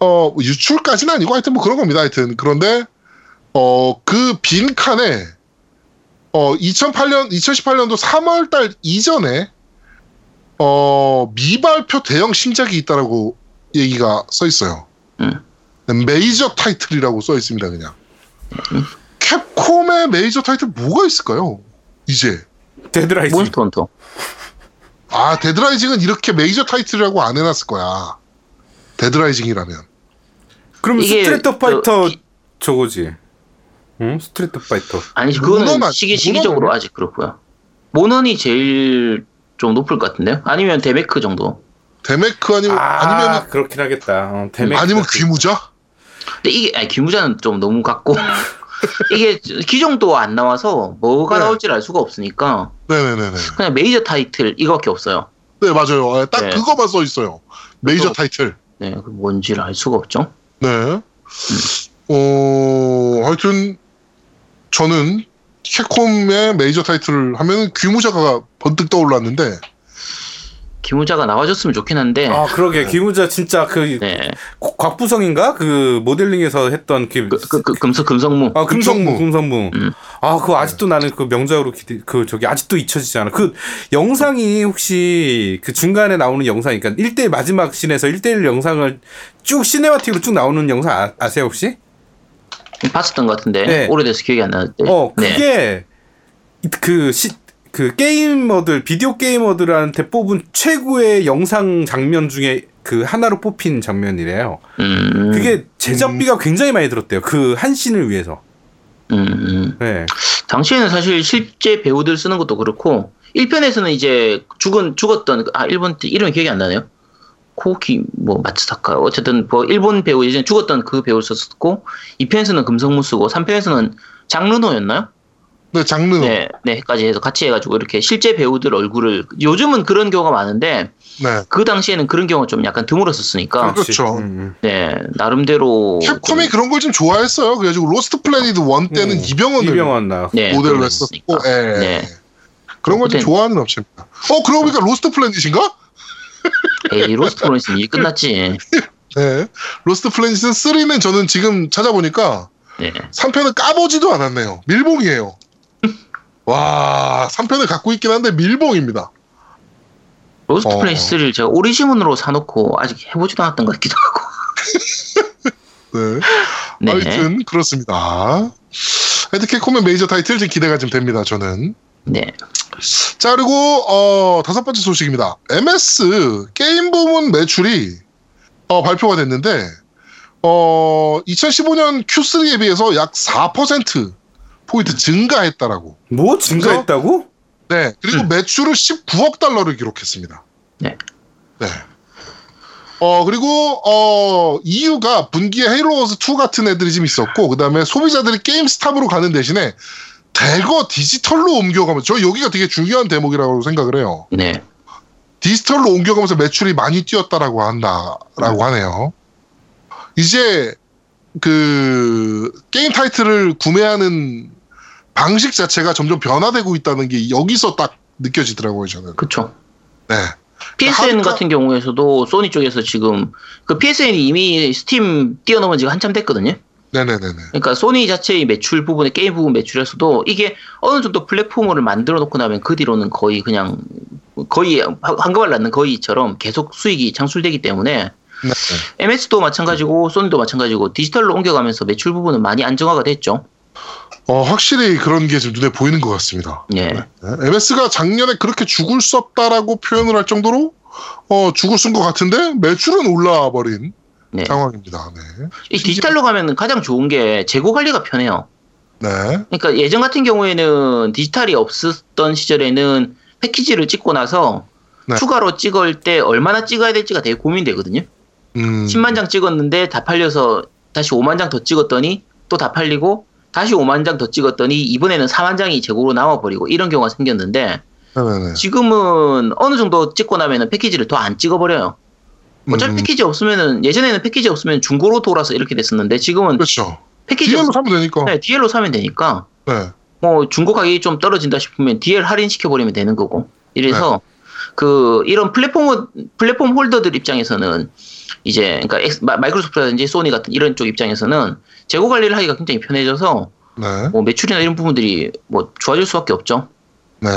어, 유출까지는 아니고 하여튼 뭐 그런 겁니다. 하여튼. 그런데, 어, 그 빈 칸에, 어, 2008년, 2018년도 3월 달 이전에, 어, 미발표 대형 신작이 있다라고 얘기가 써 있어요. 음. 메이저 타이틀이라고 써 있습니다, 그냥. Capcom의 메이저 타이틀 뭐가 있을까요? 이제. Dead Rising. Monster Hunter 아, Dead Rising은 이렇게 메이저 타이틀이라고 안 해놨을 거야. 데드라이징이라면. 그럼 저- 파이터 이- 저거지. 응? 스트리트 파이터. 아니 그거는 아니- 시기 시기적으로 아니야? 아직 그렇고요 모넌이 제일 좀 높을 것 같은데요 아니면 데메크 정도 데메크 아니면, 아, 아니면, 그렇긴 하겠다. 어, 데메 아니면 귀무자? 근데 이게 아니 귀무자는 좀 너무 같고 이게 기종도 안 나와서 뭐가 네. 나올지 알 수가 없으니까 네네네네. 그냥 메이저 타이틀 이거밖에 없어요 네, 맞아요. 아, 딱 네. 그거만 써 있어요. 메이저 또- 타이틀. 네, 그 뭔지를 알 수가 없죠. 네. 어, 하여튼, 저는 캡콤의 메이저 타이틀을 하면 귀무자가 번뜩 떠올랐는데 기무자가 나와줬으면 좋긴 한데. 아 그러게 기무자 진짜 그 네. 곽부성인가 그 모델링에서 했던 그, 그, 그, 그 금석 금성무. 아 금성무 금성무. 음. 아 그거 아직도 나는 그 명작으로 기대 그 저기 아직도 잊혀지지 않아 그 영상이 혹시 그 중간에 나오는 영상 그러니까 1대1 마지막 씬에서 1대1 영상을 쭉 cinematic으로 쭉 나오는 영상 아, 아세요 혹시? 봤었던 것 같은데 네. 오래돼서 기억이 안 나는데. 어 네. 그게 그 시, 그 게이머들 비디오 게이머들한테 뽑은 최고의 영상 장면 중에 그 하나로 뽑힌 장면이래요. 음, 그게 제작비가 굉장히 많이 들었대요. 그 한 씬을 위해서. 음, 음. 네. 당시에는 사실 실제 배우들 쓰는 것도 그렇고 1편에서는 이제 죽은 죽었던 아 일본 이름이 기억이 안 나네요. 코키 뭐 마츠사카 어쨌든 뭐 일본 배우 예전에 죽었던 그 배우를 썼고 2편에서는 금성무 쓰고 3편에서는 장르노였나요? 네, 장르. 네. 네, 네까지 해서 같이 해가지고 이렇게 실제 배우들 얼굴을 요즘은 그런 경우가 많은데 그 당시에는 그런 경우가 좀 약간 드물었었으니까 그렇죠. 음, 음. 네 나름대로 캡콤이 좀- 그런 걸 좀 좋아했어요. 그래가지고 로스트 플래닛 1 때는 음, 이병헌을 이병헌 나. 네, 모델로 했었고, 거 예. 네. 그런 걸 좀 좋아하는 업체입니다. 어, 그러고 보니까 로스트 플래닛인가? 에이 로스트 플래닛은 일 끝났지. 네. 로스트 플래닛은 3는 저는 지금 찾아보니까 네. 3편을 까보지도 않았네요. 밀봉이에요. 와, 3편을 갖고 있긴 한데 밀봉입니다. 로스트 어. 플래닛을 제가 오리지문으로 사놓고 아직 해보지도 않았던 것 같기도 하고. 네. 네. 하여튼 그렇습니다. 캡콤의 메이저 타이틀 지금 기대가 좀 됩니다. 저는. 네. 자 그리고 어, 다섯 번째 소식입니다. MS 게임 부문 매출이 어, 발표가 됐는데 어, 2015년 Q3에 비해서 약 4% 포인트 증가했다라고. 뭐 증가했다고? 네. 그리고 음. 매출을 19억 달러를 기록했습니다. 네. 네. 어 그리고 어 이유가 분기에 헤일로 워즈 2 같은 애들이 좀 있었고 그다음에 소비자들이 게임 스탑으로 가는 대신에 대거 디지털로 옮겨가면 저 여기가 되게 중요한 대목이라고 생각을 해요. 네. 디지털로 옮겨가면서 매출이 많이 뛰었다라고 한다라고 하네요. 이제 그 게임 타이틀을 구매하는 방식 자체가 점점 변화되고 있다는 게 여기서 딱 느껴지더라고요 저는. 그쵸. 네. PSN 하드가- 같은 경우에서도 소니 쪽에서 지금 그 PSN이 이미 스팀 뛰어넘은 지가 한참 됐거든요. 네네네네. 그러니까 소니 자체의 매출 부분에 게임 부분 매출에서도 이게 어느 정도 플랫폼을 만들어 놓고 나면 그 뒤로는 거의 그냥 거의 황금을 낳는 거위처럼 계속 수익이 창출되기 때문에 네. MS도 마찬가지고 소니도 마찬가지고 디지털로 옮겨가면서 매출 부분은 많이 안정화가 됐죠. 어, 확실히 그런 게좀 눈에 보이는 것 같습니다. 예. 네. MS가 작년에 그렇게 죽을 쑤었다라고 표현을 할 정도로 어, 죽을 쓴것 같은데 매출은 올라와 버린 네. 상황입니다. 네. 이 디지털로 가면 가장 좋은 게 재고 관리가 편해요. 네. 그러니까 예전 같은 경우에는 디지털이 없었던 시절에는 패키지를 찍고 나서 네. 추가로 찍을 때 얼마나 찍어야 될지가 되게 고민되거든요. 음, 10만 장 찍었는데 다 팔려서 다시 5만 장 더 찍었더니 또 다 팔리고 다시 5만 장 더 찍었더니 이번에는 4만 장이 재고로 나와버리고 이런 경우가 생겼는데 네네네. 지금은 어느 정도 찍고 나면은 패키지를 더 안 찍어버려요. 어차피 음, 패키지 없으면은 예전에는 패키지 없으면 중고로 돌아서 이렇게 됐었는데 지금은 그렇죠. 패키지 DL로 없... 사면 되니까. 네, DL로 사면 되니까 네. 뭐 중고 가격이 좀 떨어진다 싶으면 DL 할인 시켜버리면 되는 거고 이래서 그 이런 플랫폼 플랫폼 홀더들 입장에서는 이제 그러니까 엑스- 마- 마이크로소프트라든지 소니 같은 이런 쪽 입장에서는 재고 관리를 하기가 굉장히 편해져서 네. 뭐 매출이나 이런 부분들이 뭐 좋아질 수밖에 없죠. 네.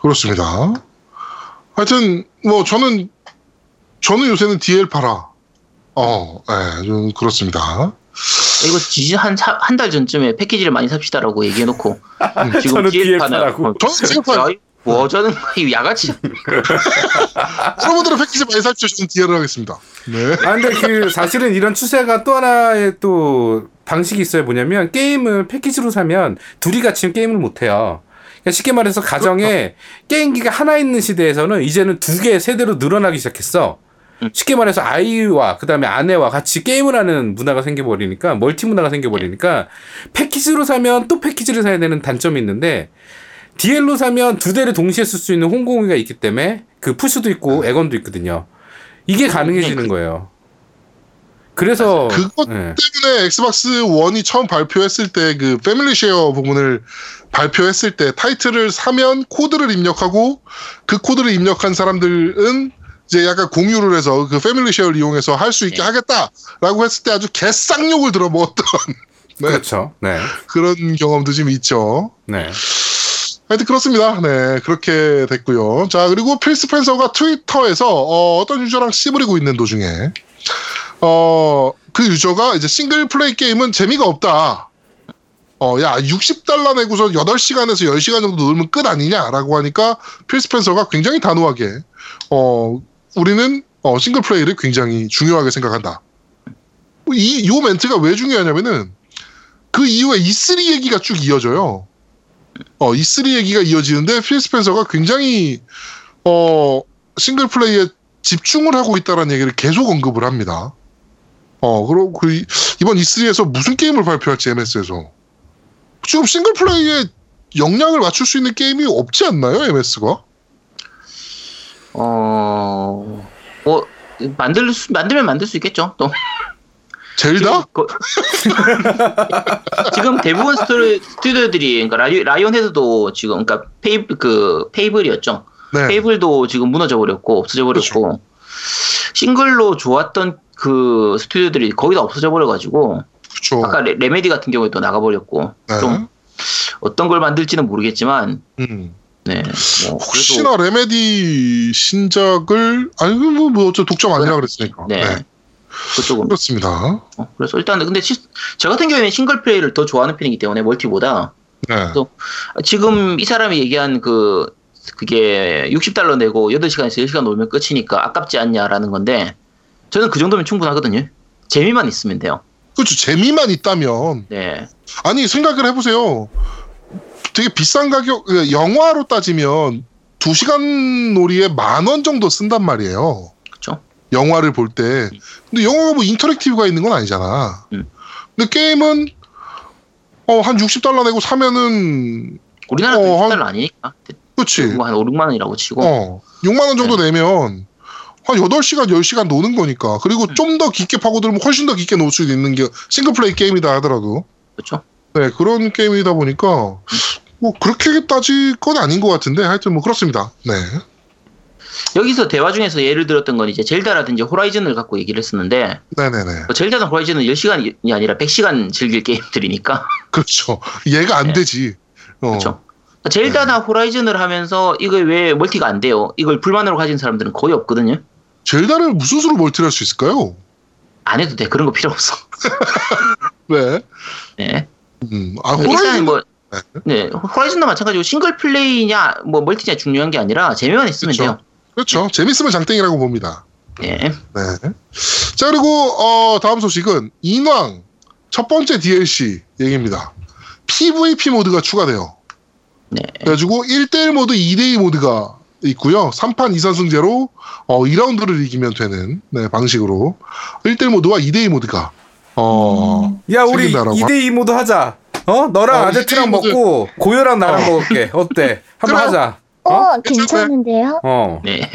그렇습니다. 하여튼 뭐 저는 저는 요새는 DL 팔아. 어, 네, 좀 그렇습니다. 이거 지진 한한 달 전쯤에 패키지를 많이 삽시다라고 얘기해놓고 지금 저는 DL 파라고. 저는 DL 팔아요. 뭐 저는 이 야가치 여러분들은 패키지 많이 삽시오. 저는 DL을 하겠습니다. 네. 아 근데 그 사실은 이런 추세가 또 하나의 또 방식이 있어요. 뭐냐면 게임을 패키지로 사면 둘이 같이 게임을 못 해요. 그러니까 쉽게 말해서 가정에 게임기가 하나 있는 시대에서는 이제는 두 개, 세 대로 늘어나기 시작했어. 음. 쉽게 말해서 아이와 그다음에 아내와 같이 게임을 하는 문화가 생겨버리니까 멀티 문화가 생겨버리니까 패키지로 사면 또 패키지를 사야 되는 단점이 있는데 DL로 사면 두 대를 동시에 쓸 수 있는 홍공이가 있기 때문에 그 푸시도 있고 에건도 있거든요. 이게 가능해지는 거예요. 그래서 그것 예. 때문에 엑스박스 1이 처음 발표했을 때 그 Family Share 부분을 발표했을 때 타이틀을 사면 코드를 입력하고 그 코드를 입력한 사람들은 이제 약간 공유를 해서 그 Family Share를 이용해서 할 수 있게 네. 하겠다라고 했을 때 아주 개쌍욕을 들어먹었던 네. 그렇죠. 네. 그런 경험도 좀 있죠. 네. 하여튼 그렇습니다. 네, 그렇게 됐고요. 자, 그리고 필 스펜서가 트위터에서 어, 떤 유저랑 씨부리고 있는 도중에 어, 그 유저가 이제 싱글 플레이 게임은 재미가 없다. 어, 야, 60달러 내고서 8시간에서 10시간 정도 놀면 끝 아니냐라고 하니까 필 스펜서가 굉장히 단호하게 어, 우리는 어, 싱글 플레이를 굉장히 중요하게 생각한다. 이, 이 멘트가 왜 중요하냐면은 그 이후에 E3 얘기가 쭉 이어져요. 어, E3 얘기가 이어지는데 필 스펜서가 굉장히 어, 싱글 플레이에 집중을 하고 있다는 얘기를 계속 언급을 합니다. 어, 그리고 그 이- 이번 E3에서 무슨 게임을 발표할지 MS에서 지금 싱글 플레이에 역량을 맞출 수 있는 게임이 없지 않나요, MS가? 어, 뭐, 만들 수, 만들면 만들 수 있겠죠, 또. 젤다? 거- 지금 대부분 스튜- 스튜디오들이, 그러니까 라이, 라이온 헤드도 지금, 그러니까 페이, 그, 페이블이었죠. 네. 페이블도 지금 무너져 버렸고, 없어져 버렸고, 싱글로 좋았던 그 스튜디오들이 거의 다 없어져 버려 가지고, 그렇죠. 아까 레, 레메디 같은 경우에도 나가 버렸고, 네. 좀 어떤 걸 만들지는 모르겠지만, 음. 네. 뭐, 혹시나 레메디 신작을 아니 뭐, 뭐 어째 독점 아니라 그랬으니까. 네. 네. 그쪽은. 그렇습니다. 어, 그래서 일단, 근데 시- 저 같은 경우에는 싱글 플레이를 더 좋아하는 편이기 때문에 멀티보다, 네. 지금 이 사람이 얘기한 그 그게 60달러 내고 8시간에서 10시간 놀면 끝이니까 아깝지 않냐라는 건데 저는 그 정도면 충분하거든요. 재미만 있으면 돼요. 그렇죠. 재미만 있다면 네. 아니 생각을 해보세요. 되게 비싼 가격 그 영화로 따지면 2시간 놀이에 만 원 정도 쓴단 말이에요. 그쵸. 영화를 볼 때. 근데 영화가 뭐 인터랙티브가 있는 건 아니잖아. 음. 근데 게임은 어, 한 60달러 내고 사면은 우리나라 어, 어, 한- 달러 아니니까. 그치. 뭐한 5, 6만 원이라고 치고. 어, 6만 원 정도 내면 한 8시간, 10시간 노는 거니까. 그리고 음. 좀더 깊게 파고들면 훨씬 더 깊게 놀 수 있는 게 싱글플레이 게임이다 하더라도. 그렇죠. 네, 그런 게임이다 보니까 뭐 그렇게 따질 건 아닌 것 같은데 하여튼 뭐 그렇습니다. 네. 여기서 대화 중에서 예를 들었던 건 이제 젤다라든지 호라이즌을 갖고 얘기를 했었는데 네네네. 뭐 젤다나 호라이즌은 10시간이 아니라 100시간 즐길 게임들이니까. 그렇죠. 이해가 안 네. 되지. 어. 그렇죠. 젤다나 호라이즌을 하면서 이걸 왜 멀티가 안 돼요? 이걸 불만으로 가진 사람들은 거의 없거든요. 젤다를 무슨 수로 멀티를 할 수 있을까요? 안 해도 돼. 그런 거 필요 없어. 네. 네. 음. 아, 일단 호라이즌 뭐 네, 호라이즌도 마찬가지고 싱글 플레이냐 뭐 멀티냐 중요한 게 아니라 재미만 있으면 그쵸. 돼요. 그렇죠. 재밌으면 장땡이라고 봅니다. 네. 네. 자, 그리고, 어, 다음 소식은, 인왕, 첫 번째 DLC 얘기입니다. PVP 모드가 추가돼요. 네. 그래가지고, 1대1 모드, 2대2 모드가 있고요. 3판 2선승제로, 어, 2라운드를 이기면 되는, 네, 방식으로. 1대1 모드와 2대2 모드가, 어, 야 우리 생긴다라고 2대2 모드 하자. 어 너랑 어, 아제트랑 2대2 모드. 먹고 고요랑 나랑 어. 먹을게. 어때? 한번. 하자. 어, 어? 괜찮은데요? 어. 네.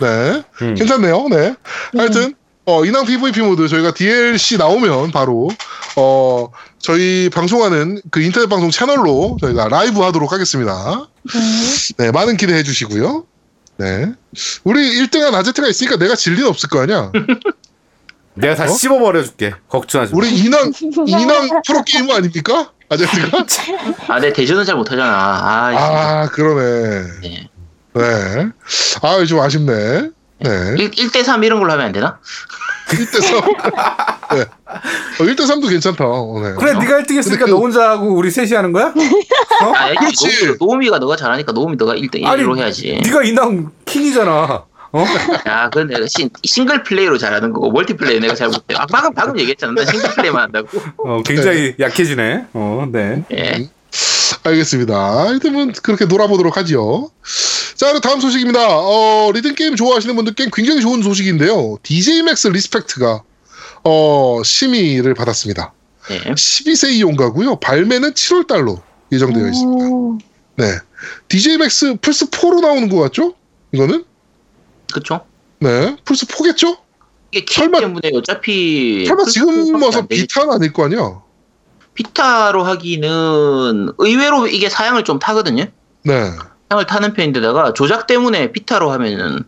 네. 음. 괜찮네요. 네. 하여튼 어, 인왕 PVP 모드 저희가 DLC 나오면 바로 어, 저희 방송하는 그 인터넷 방송 채널로 저희가 라이브 하도록 하겠습니다. 네. 네, 많은 기대해 주시고요. 네. 우리 1등한 아제트가 있으니까 내가 질 리는 없을 거 아니야. 내가 다 어? 씹어버려 줄게. 걱정하지 마. 우리 인왕 인왕 프로 게이머 아닙니까? 아제트가? 아, 네 대전은 잘 못하잖아. 아. 아, 그러네. 네. 네. 아, 좀 아쉽네. 네. 1, 1대 3 이런 걸로 하면 안 되나? 1대 3. 네. 어, 1대 3도 괜찮다. 어, 네. 그래 네가 1등 했으니까 그- 너 혼자 하고 우리 셋이 하는 거야? 어? 아, 그렇지. 노, 노미가 너가 잘하니까 노미 너가 1등 1로 해야지. 네가 인왕 킹이잖아. 어? 야, 그건 내가 신, 싱글 플레이로 잘하는 거고 멀티 플레이 내가 잘 못해. 아, 방금 방금 얘기했잖아. 나 싱글 플레이만 한다고. 어, 굉장히 약해지네. 어, 네. 예. 알겠습니다. 하여튼 뭐 그렇게 놀아보도록 하죠. 자, 그리고 다음 소식입니다. 어, 리듬 게임 좋아하시는 분들께 굉장히 좋은 소식인데요. DJ 맥스 리스펙트가 어, 심의를 받았습니다. 예. 12세 이용가고요. 발매는 7월 달로 예정되어 있습니다. 오, 네. DJ 맥스 플스 4로 나오는 것 같죠? 이거는? 그쵸? 네. 플스 4겠죠? 이게 키 설마- 때문에 어차피 설마 지금 와서 안 비타는 아닐 거 아니야? 비타로 하기는 의외로 이게 사양을 좀 타거든요. 네. 사양을 타는 편인데다가 조작 때문에 비타로 하면은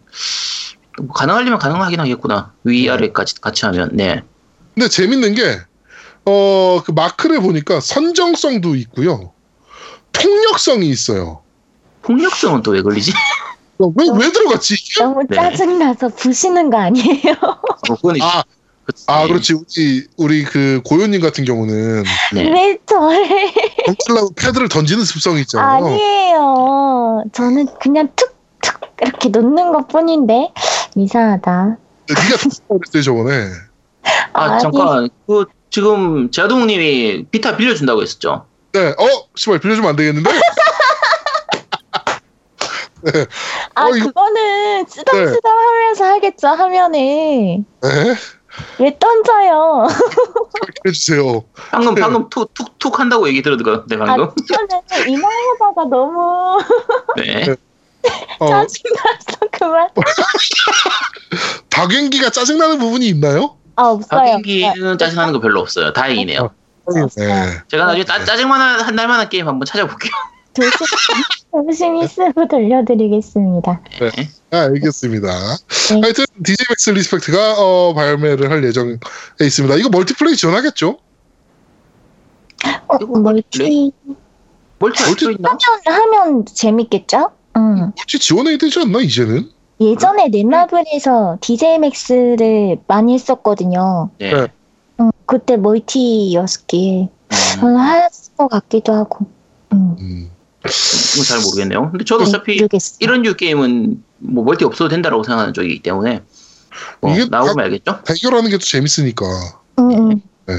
뭐 가능하려면 가능하긴 하겠구나. 위아래까지 같이 하면 네. 근데 재밌는 게, 어, 그 마크를 보니까 선정성도 있고요. 폭력성이 있어요. 폭력성은 또 왜 걸리지? 어, 왜, 왜 들어갔지? 이게? 너무 네. 짜증나서 부시는 거 아니에요? 어, 그건 아, 그치. 아, 그렇지. 우리, 우리 그 고요님 같은 경우는 네. 왜 저래? 던질라고 패드를 던지는 습성이 있잖아요. 아니에요. 저는 그냥 툭툭 이렇게 놓는 것 뿐인데 이상하다. 네가 던질라고 그랬어요, 저번에. 아 아니. 잠깐 그 지금 제아동님이 비타 빌려준다고 했었죠. 네, 어, 씨발, 빌려주면 안 되겠는데? 네, 아 어, 그거는 쓰담쓰담 하면서 하겠죠 화면에 네, 왜 던져요? 해주세요. 방금 네. 방금 툭툭툭 한다고 얘기. 아 방금. 저는 이만하다가 너무 네. 어, 짜증나서 그만. 다갱기가 짜증나는 부분이 있나요? 아 없어요. 가격기는 짜증나는 거 별로 없어요. 다행이네요. 네. 제가 나중에 따, 짜증만 한 날만한 게임 한번 찾아볼게요. 조심, 조심히 쓰고 돌려드리겠습니다. 아, 알겠습니다. 네. 하여튼 DJ 맥스 리스펙트가 어, 발매를 할 예정에 있습니다. 이거 멀티플레이 지원하겠죠? 어, 이거 멀티 멀티 멀티-? 하면 하면 재밌겠죠? 응. 멀티 지원해야 되지 않나 이제는? 예전에 넷마블에서 DJ 맥스를 많이 했었거든요. 네. 네. 응, 그때 멀티였기에 음, 했을 것 같기도 하고. 응. 음. 잘 모르겠네요. 근데 저도 네, 어차피 모르겠어요. 이런 류 게임은 뭐 멀티 없어도 된다라고 생각하는 쪽이기 때문에 뭐 이게 나오면 다- 알겠죠? 대결하는 게 또 재밌으니까. 응, 응. 네.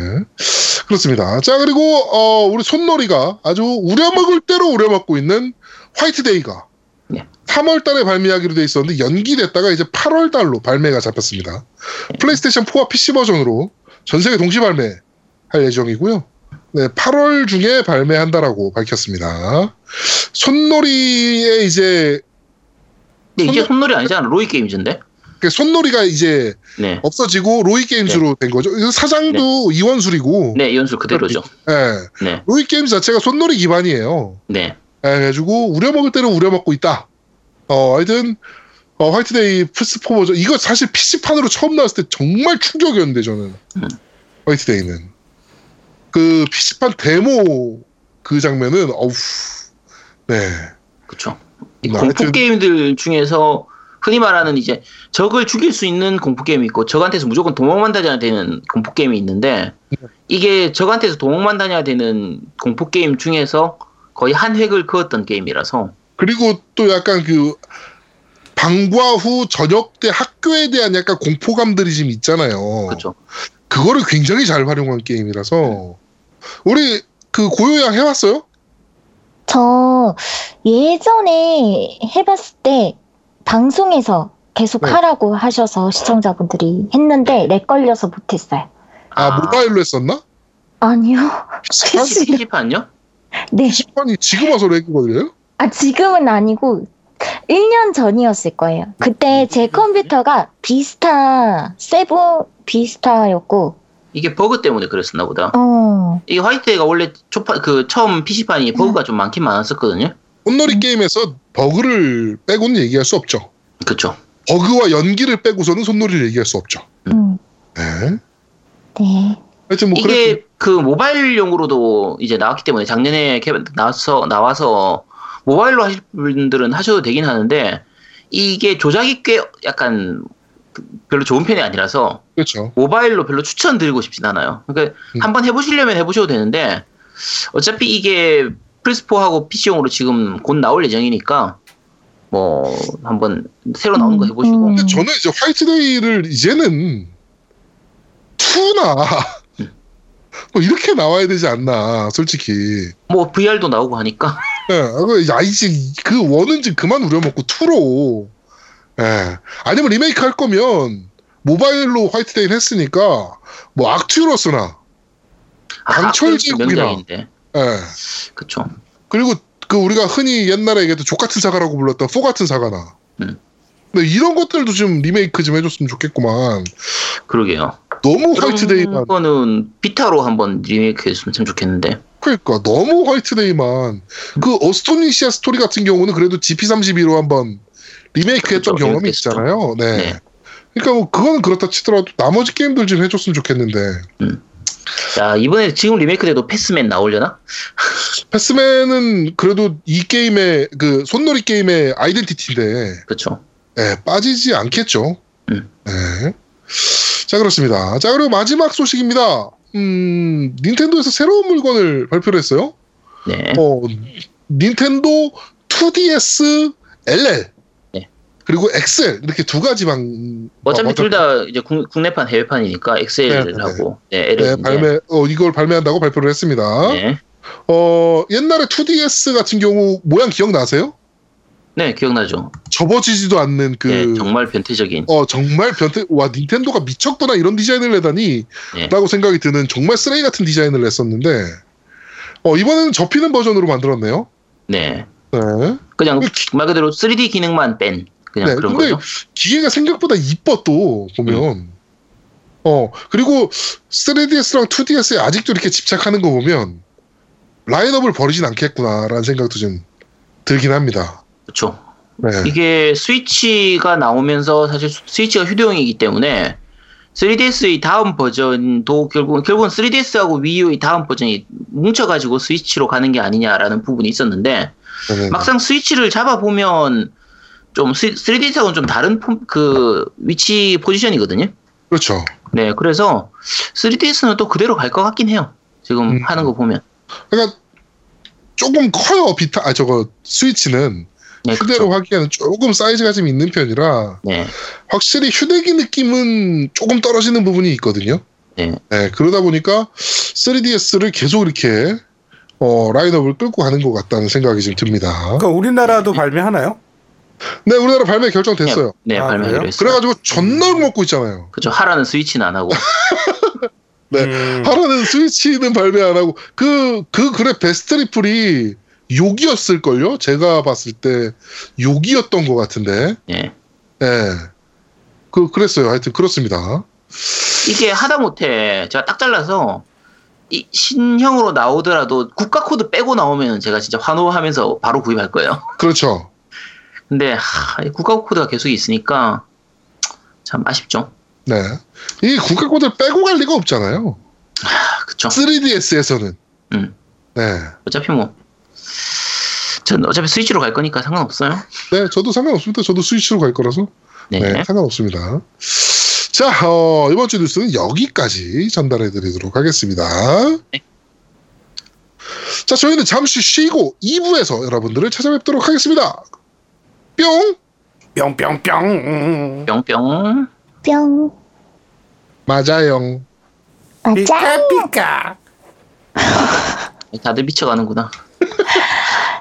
그렇습니다. 자, 그리고, 어, 우리 손놀이가 아주 우려먹을 대로 우려먹고 있는 화이트데이가 네. 3월 달에 발매하기로 돼 있었는데 연기됐다가 이제 8월 달로 발매가 잡혔습니다. 플레이스테이션 4와 PC 버전으로 전 세계 동시 발매할 예정이고요. 네, 8월 중에 발매한다라고 밝혔습니다. 손놀이의 이제 근데 이제 손놀- 손놀이 아니잖아. 로이 게임즈인데. 그 손놀이가 이제 네. 없어지고 로이 게임즈로 된 거죠. 사장도 이원술이고, 네, 연술 그대로죠. 예. 네. 로이 게임즈 자체가 손놀이 기반이에요. 네. 예, 그래가지고 우려먹을 때는 우려먹고 있다. 어, 하여튼 어, 화이트데이 플스4 버전 이거 사실 PC판으로 처음 나왔을 때 정말 충격이었는데 저는 음. 화이트데이는 그 PC판 데모 그 장면은 어우 네 그렇죠. 이 네, 공포 게임들 중에서 흔히 말하는 이제 적을 죽일 수 있는 공포 게임이 있고 적한테서 무조건 도망만 다녀야 되는 공포 게임이 있는데 네. 이게 적한테서 도망만 다녀야 되는 공포 게임 중에서 거의 한 획을 그었던 게임이라서 그리고 또 약간 그 방과 후 저녁 때 학교에 대한 약간 공포감들이 좀 있잖아요. 그렇죠. 그거를 굉장히 잘 활용한 게임이라서 우리 그 고요양 해봤어요? 저 예전에 해봤을 때 방송에서 계속 네. 하라고 하셔서 시청자분들이 했는데 렉 걸려서 못했어요. 아, 모바일로 했었나? 아니요. PC PC판요? 네. 시판이 지금 와서 렉이 걸려요? 아, 지금은 아니고 1년 전이었을 거예요. 그때 제 컴퓨터가 비스타, 세븐 비스타였고, 이게 버그 때문에 그랬었나 보다. 어, 이게 화이트가 원래 초파 그 처음 PC판이 버그가 좀 많긴 많았었거든요. 꽃놀이 게임에서 버그를 빼고는 얘기할 수 없죠. 그렇죠. 버그와 연기를 빼고서는 손놀이를 얘기할 수 없죠. 음, 네. 네. 하여튼 뭐 이게 그래 그 모바일용으로도 이제 나왔기 때문에 작년에 나와서 나와서 모바일로 하실 분들은 하셔도 되긴 하는데 이게 조작이 꽤 약간 그- 별로 좋은 편이 아니라서 그렇죠. 모바일로 별로 추천드리고 싶진 않아요. 그러니까 음. 한번 해보시려면 해보셔도 되는데 어차피 이게 플스4하고 PC용으로 지금 곧 나올 예정이니까 뭐 한번 새로 나오는 거 해보시고 음, 음. 근데 저는 이제 화이트데이를 이제는 2나 뭐 이렇게 나와야 되지 않나 솔직히. 뭐 VR도 나오고 하니까 예, 그, 야, 이제 그 원은 좀 그만 우려먹고 2로. 예. 아니면 리메이크 할 거면 모바일로 화이트데이를 했으니까 뭐 악튜러스나 강철 제국이나. 아, 예. 그쵸. 그리고 그 우리가 흔히 옛날에 얘기했던 족 같은 사가라고 불렀던 포가튼 사가나 음. 네, 이런 것들도 좀 리메이크 좀 해줬으면 좋겠구만. 그러게요. 너무 화이트데이만 거는 비타로 한번 리메이크 했으면 참 좋겠는데. 그러니까 너무 화이트데이만 그 어스토니시아 스토리 같은 경우는 그래도 GP32로 한번 리메이크했던 그렇죠, 경험이. 있잖아요. 네. 네. 그러니까 뭐 그거는 그렇다 치더라도 나머지 게임들 좀 해줬으면 좋겠는데 자, 이번에 지금 리메이크돼도 패스맨 나오려나? 패스맨은 그래도 이 게임의 그 손놀이 게임의 아이덴티티인데 그렇죠. 네, 빠지지 않겠죠. 음. 네. 자 그렇습니다. 자 그리고 마지막 소식입니다. 음 닌텐도에서 새로운 물건을 발표를 했어요. 네. 어, 닌텐도 2DS LL 네. 그리고 XL 이렇게 두 가지 방 어차피 어, 둘다 이제 국, 국내판 해외판이니까 네, 엑셀하고 네, L은 네, 이제 발매 어, 이걸 발매한다고 발표를 했습니다. 네. 어 옛날에 2DS 같은 경우 모양 기억나세요? 네, 기억나죠. 접어지지도 않는 그 네, 정말 변태적인. 어 정말 변태 와 닌텐도가 미쳤구나 이런 디자인을 내다니 네. 라고 생각이 드는 정말 쓰레기 같은 디자인을 냈었는데 어 이번에는 접히는 버전으로 만들었네요. 네. 네. 그냥 그말 그대로 3D 기능만 뺀 그냥 네, 그런 근데 거죠. 기계가 생각보다 이뻐 또 보면 음. 어 그리고 3DS랑 2DS에 아직도 이렇게 집착하는 거 보면 라인업을 버리진 않겠구나라는 생각도 좀 들긴 합니다. 그렇죠. 네. 이게 스위치가 나오면서 사실 수- 스위치가 휴대용이기 때문에 3DS의 다음 버전도 결국은 결국은 3DS하고 위유의 다음 버전이 뭉쳐가지고 스위치로 가는 게 아니냐라는 부분이 있었는데 네네. 막상 스위치를 잡아 보면 좀 3DS하고는 좀 다른 폼- 그 위치 포지션이거든요. 그렇죠. 네, 그래서 3DS는 또 그대로 갈 것 같긴 해요. 지금 음. 하는 거 보면. 그러니까 조금 커요 비타 아 저거 스위치는 네, 휴대로 그쵸. 하기에는 조금 사이즈가 좀 있는 편이라 네, 확실히 휴대기 느낌은 조금 떨어지는 부분이 있거든요. 네. 그러다 보니까 3DS를 계속 이렇게 어, 라인업을 끌고 가는 것 같다는 생각이 좀 듭니다. 그러니까 우리나라도 발매하나요? 네, 우리나라 발매 결정됐어요. 네, 아, 발매하기로? 했어요. 그래가지고 존나 먹고 있잖아요. 그죠. 하라는 스위치는 안 하고. 네. 음. 하라는 스위치는 발매 안 하고 그그 글의 베스트 리플이 욕이었을 걸요? 제가 봤을 때 욕이었던 것 같은데. 예. 예. 그 그랬어요. 하여튼 그렇습니다. 이게 하다 못해 제가 딱 잘라서 이 신형으로 나오더라도 국가 코드 빼고 나오면 제가 진짜 환호하면서 바로 구입할 거예요. 그렇죠. 근데 하, 이 국가 코드가 계속 있으니까 참 아쉽죠. 네. 이 국가 코드를 빼고 갈 리가 없잖아요. 아, 그쵸. 3DS에서는. 음. 네. 어차피 뭐. 전 어차피 스위치로 갈 거니까 상관없어요. 네, 저도 상관없습니다. 저도 스위치로 갈 거라서. 네. 네, 상관없습니다. 자, 어, 이번 주 뉴스는 여기까지 전달해 드리도록 하겠습니다. 네. 자, 저희는 잠시 쉬고 2부에서 여러분들을 찾아뵙도록 하겠습니다. 뿅! 뿅뿅뿅. 뿅뿅. 뿅. 맞아요. 맞아. 피카 피카. 다들 미쳐가는구나.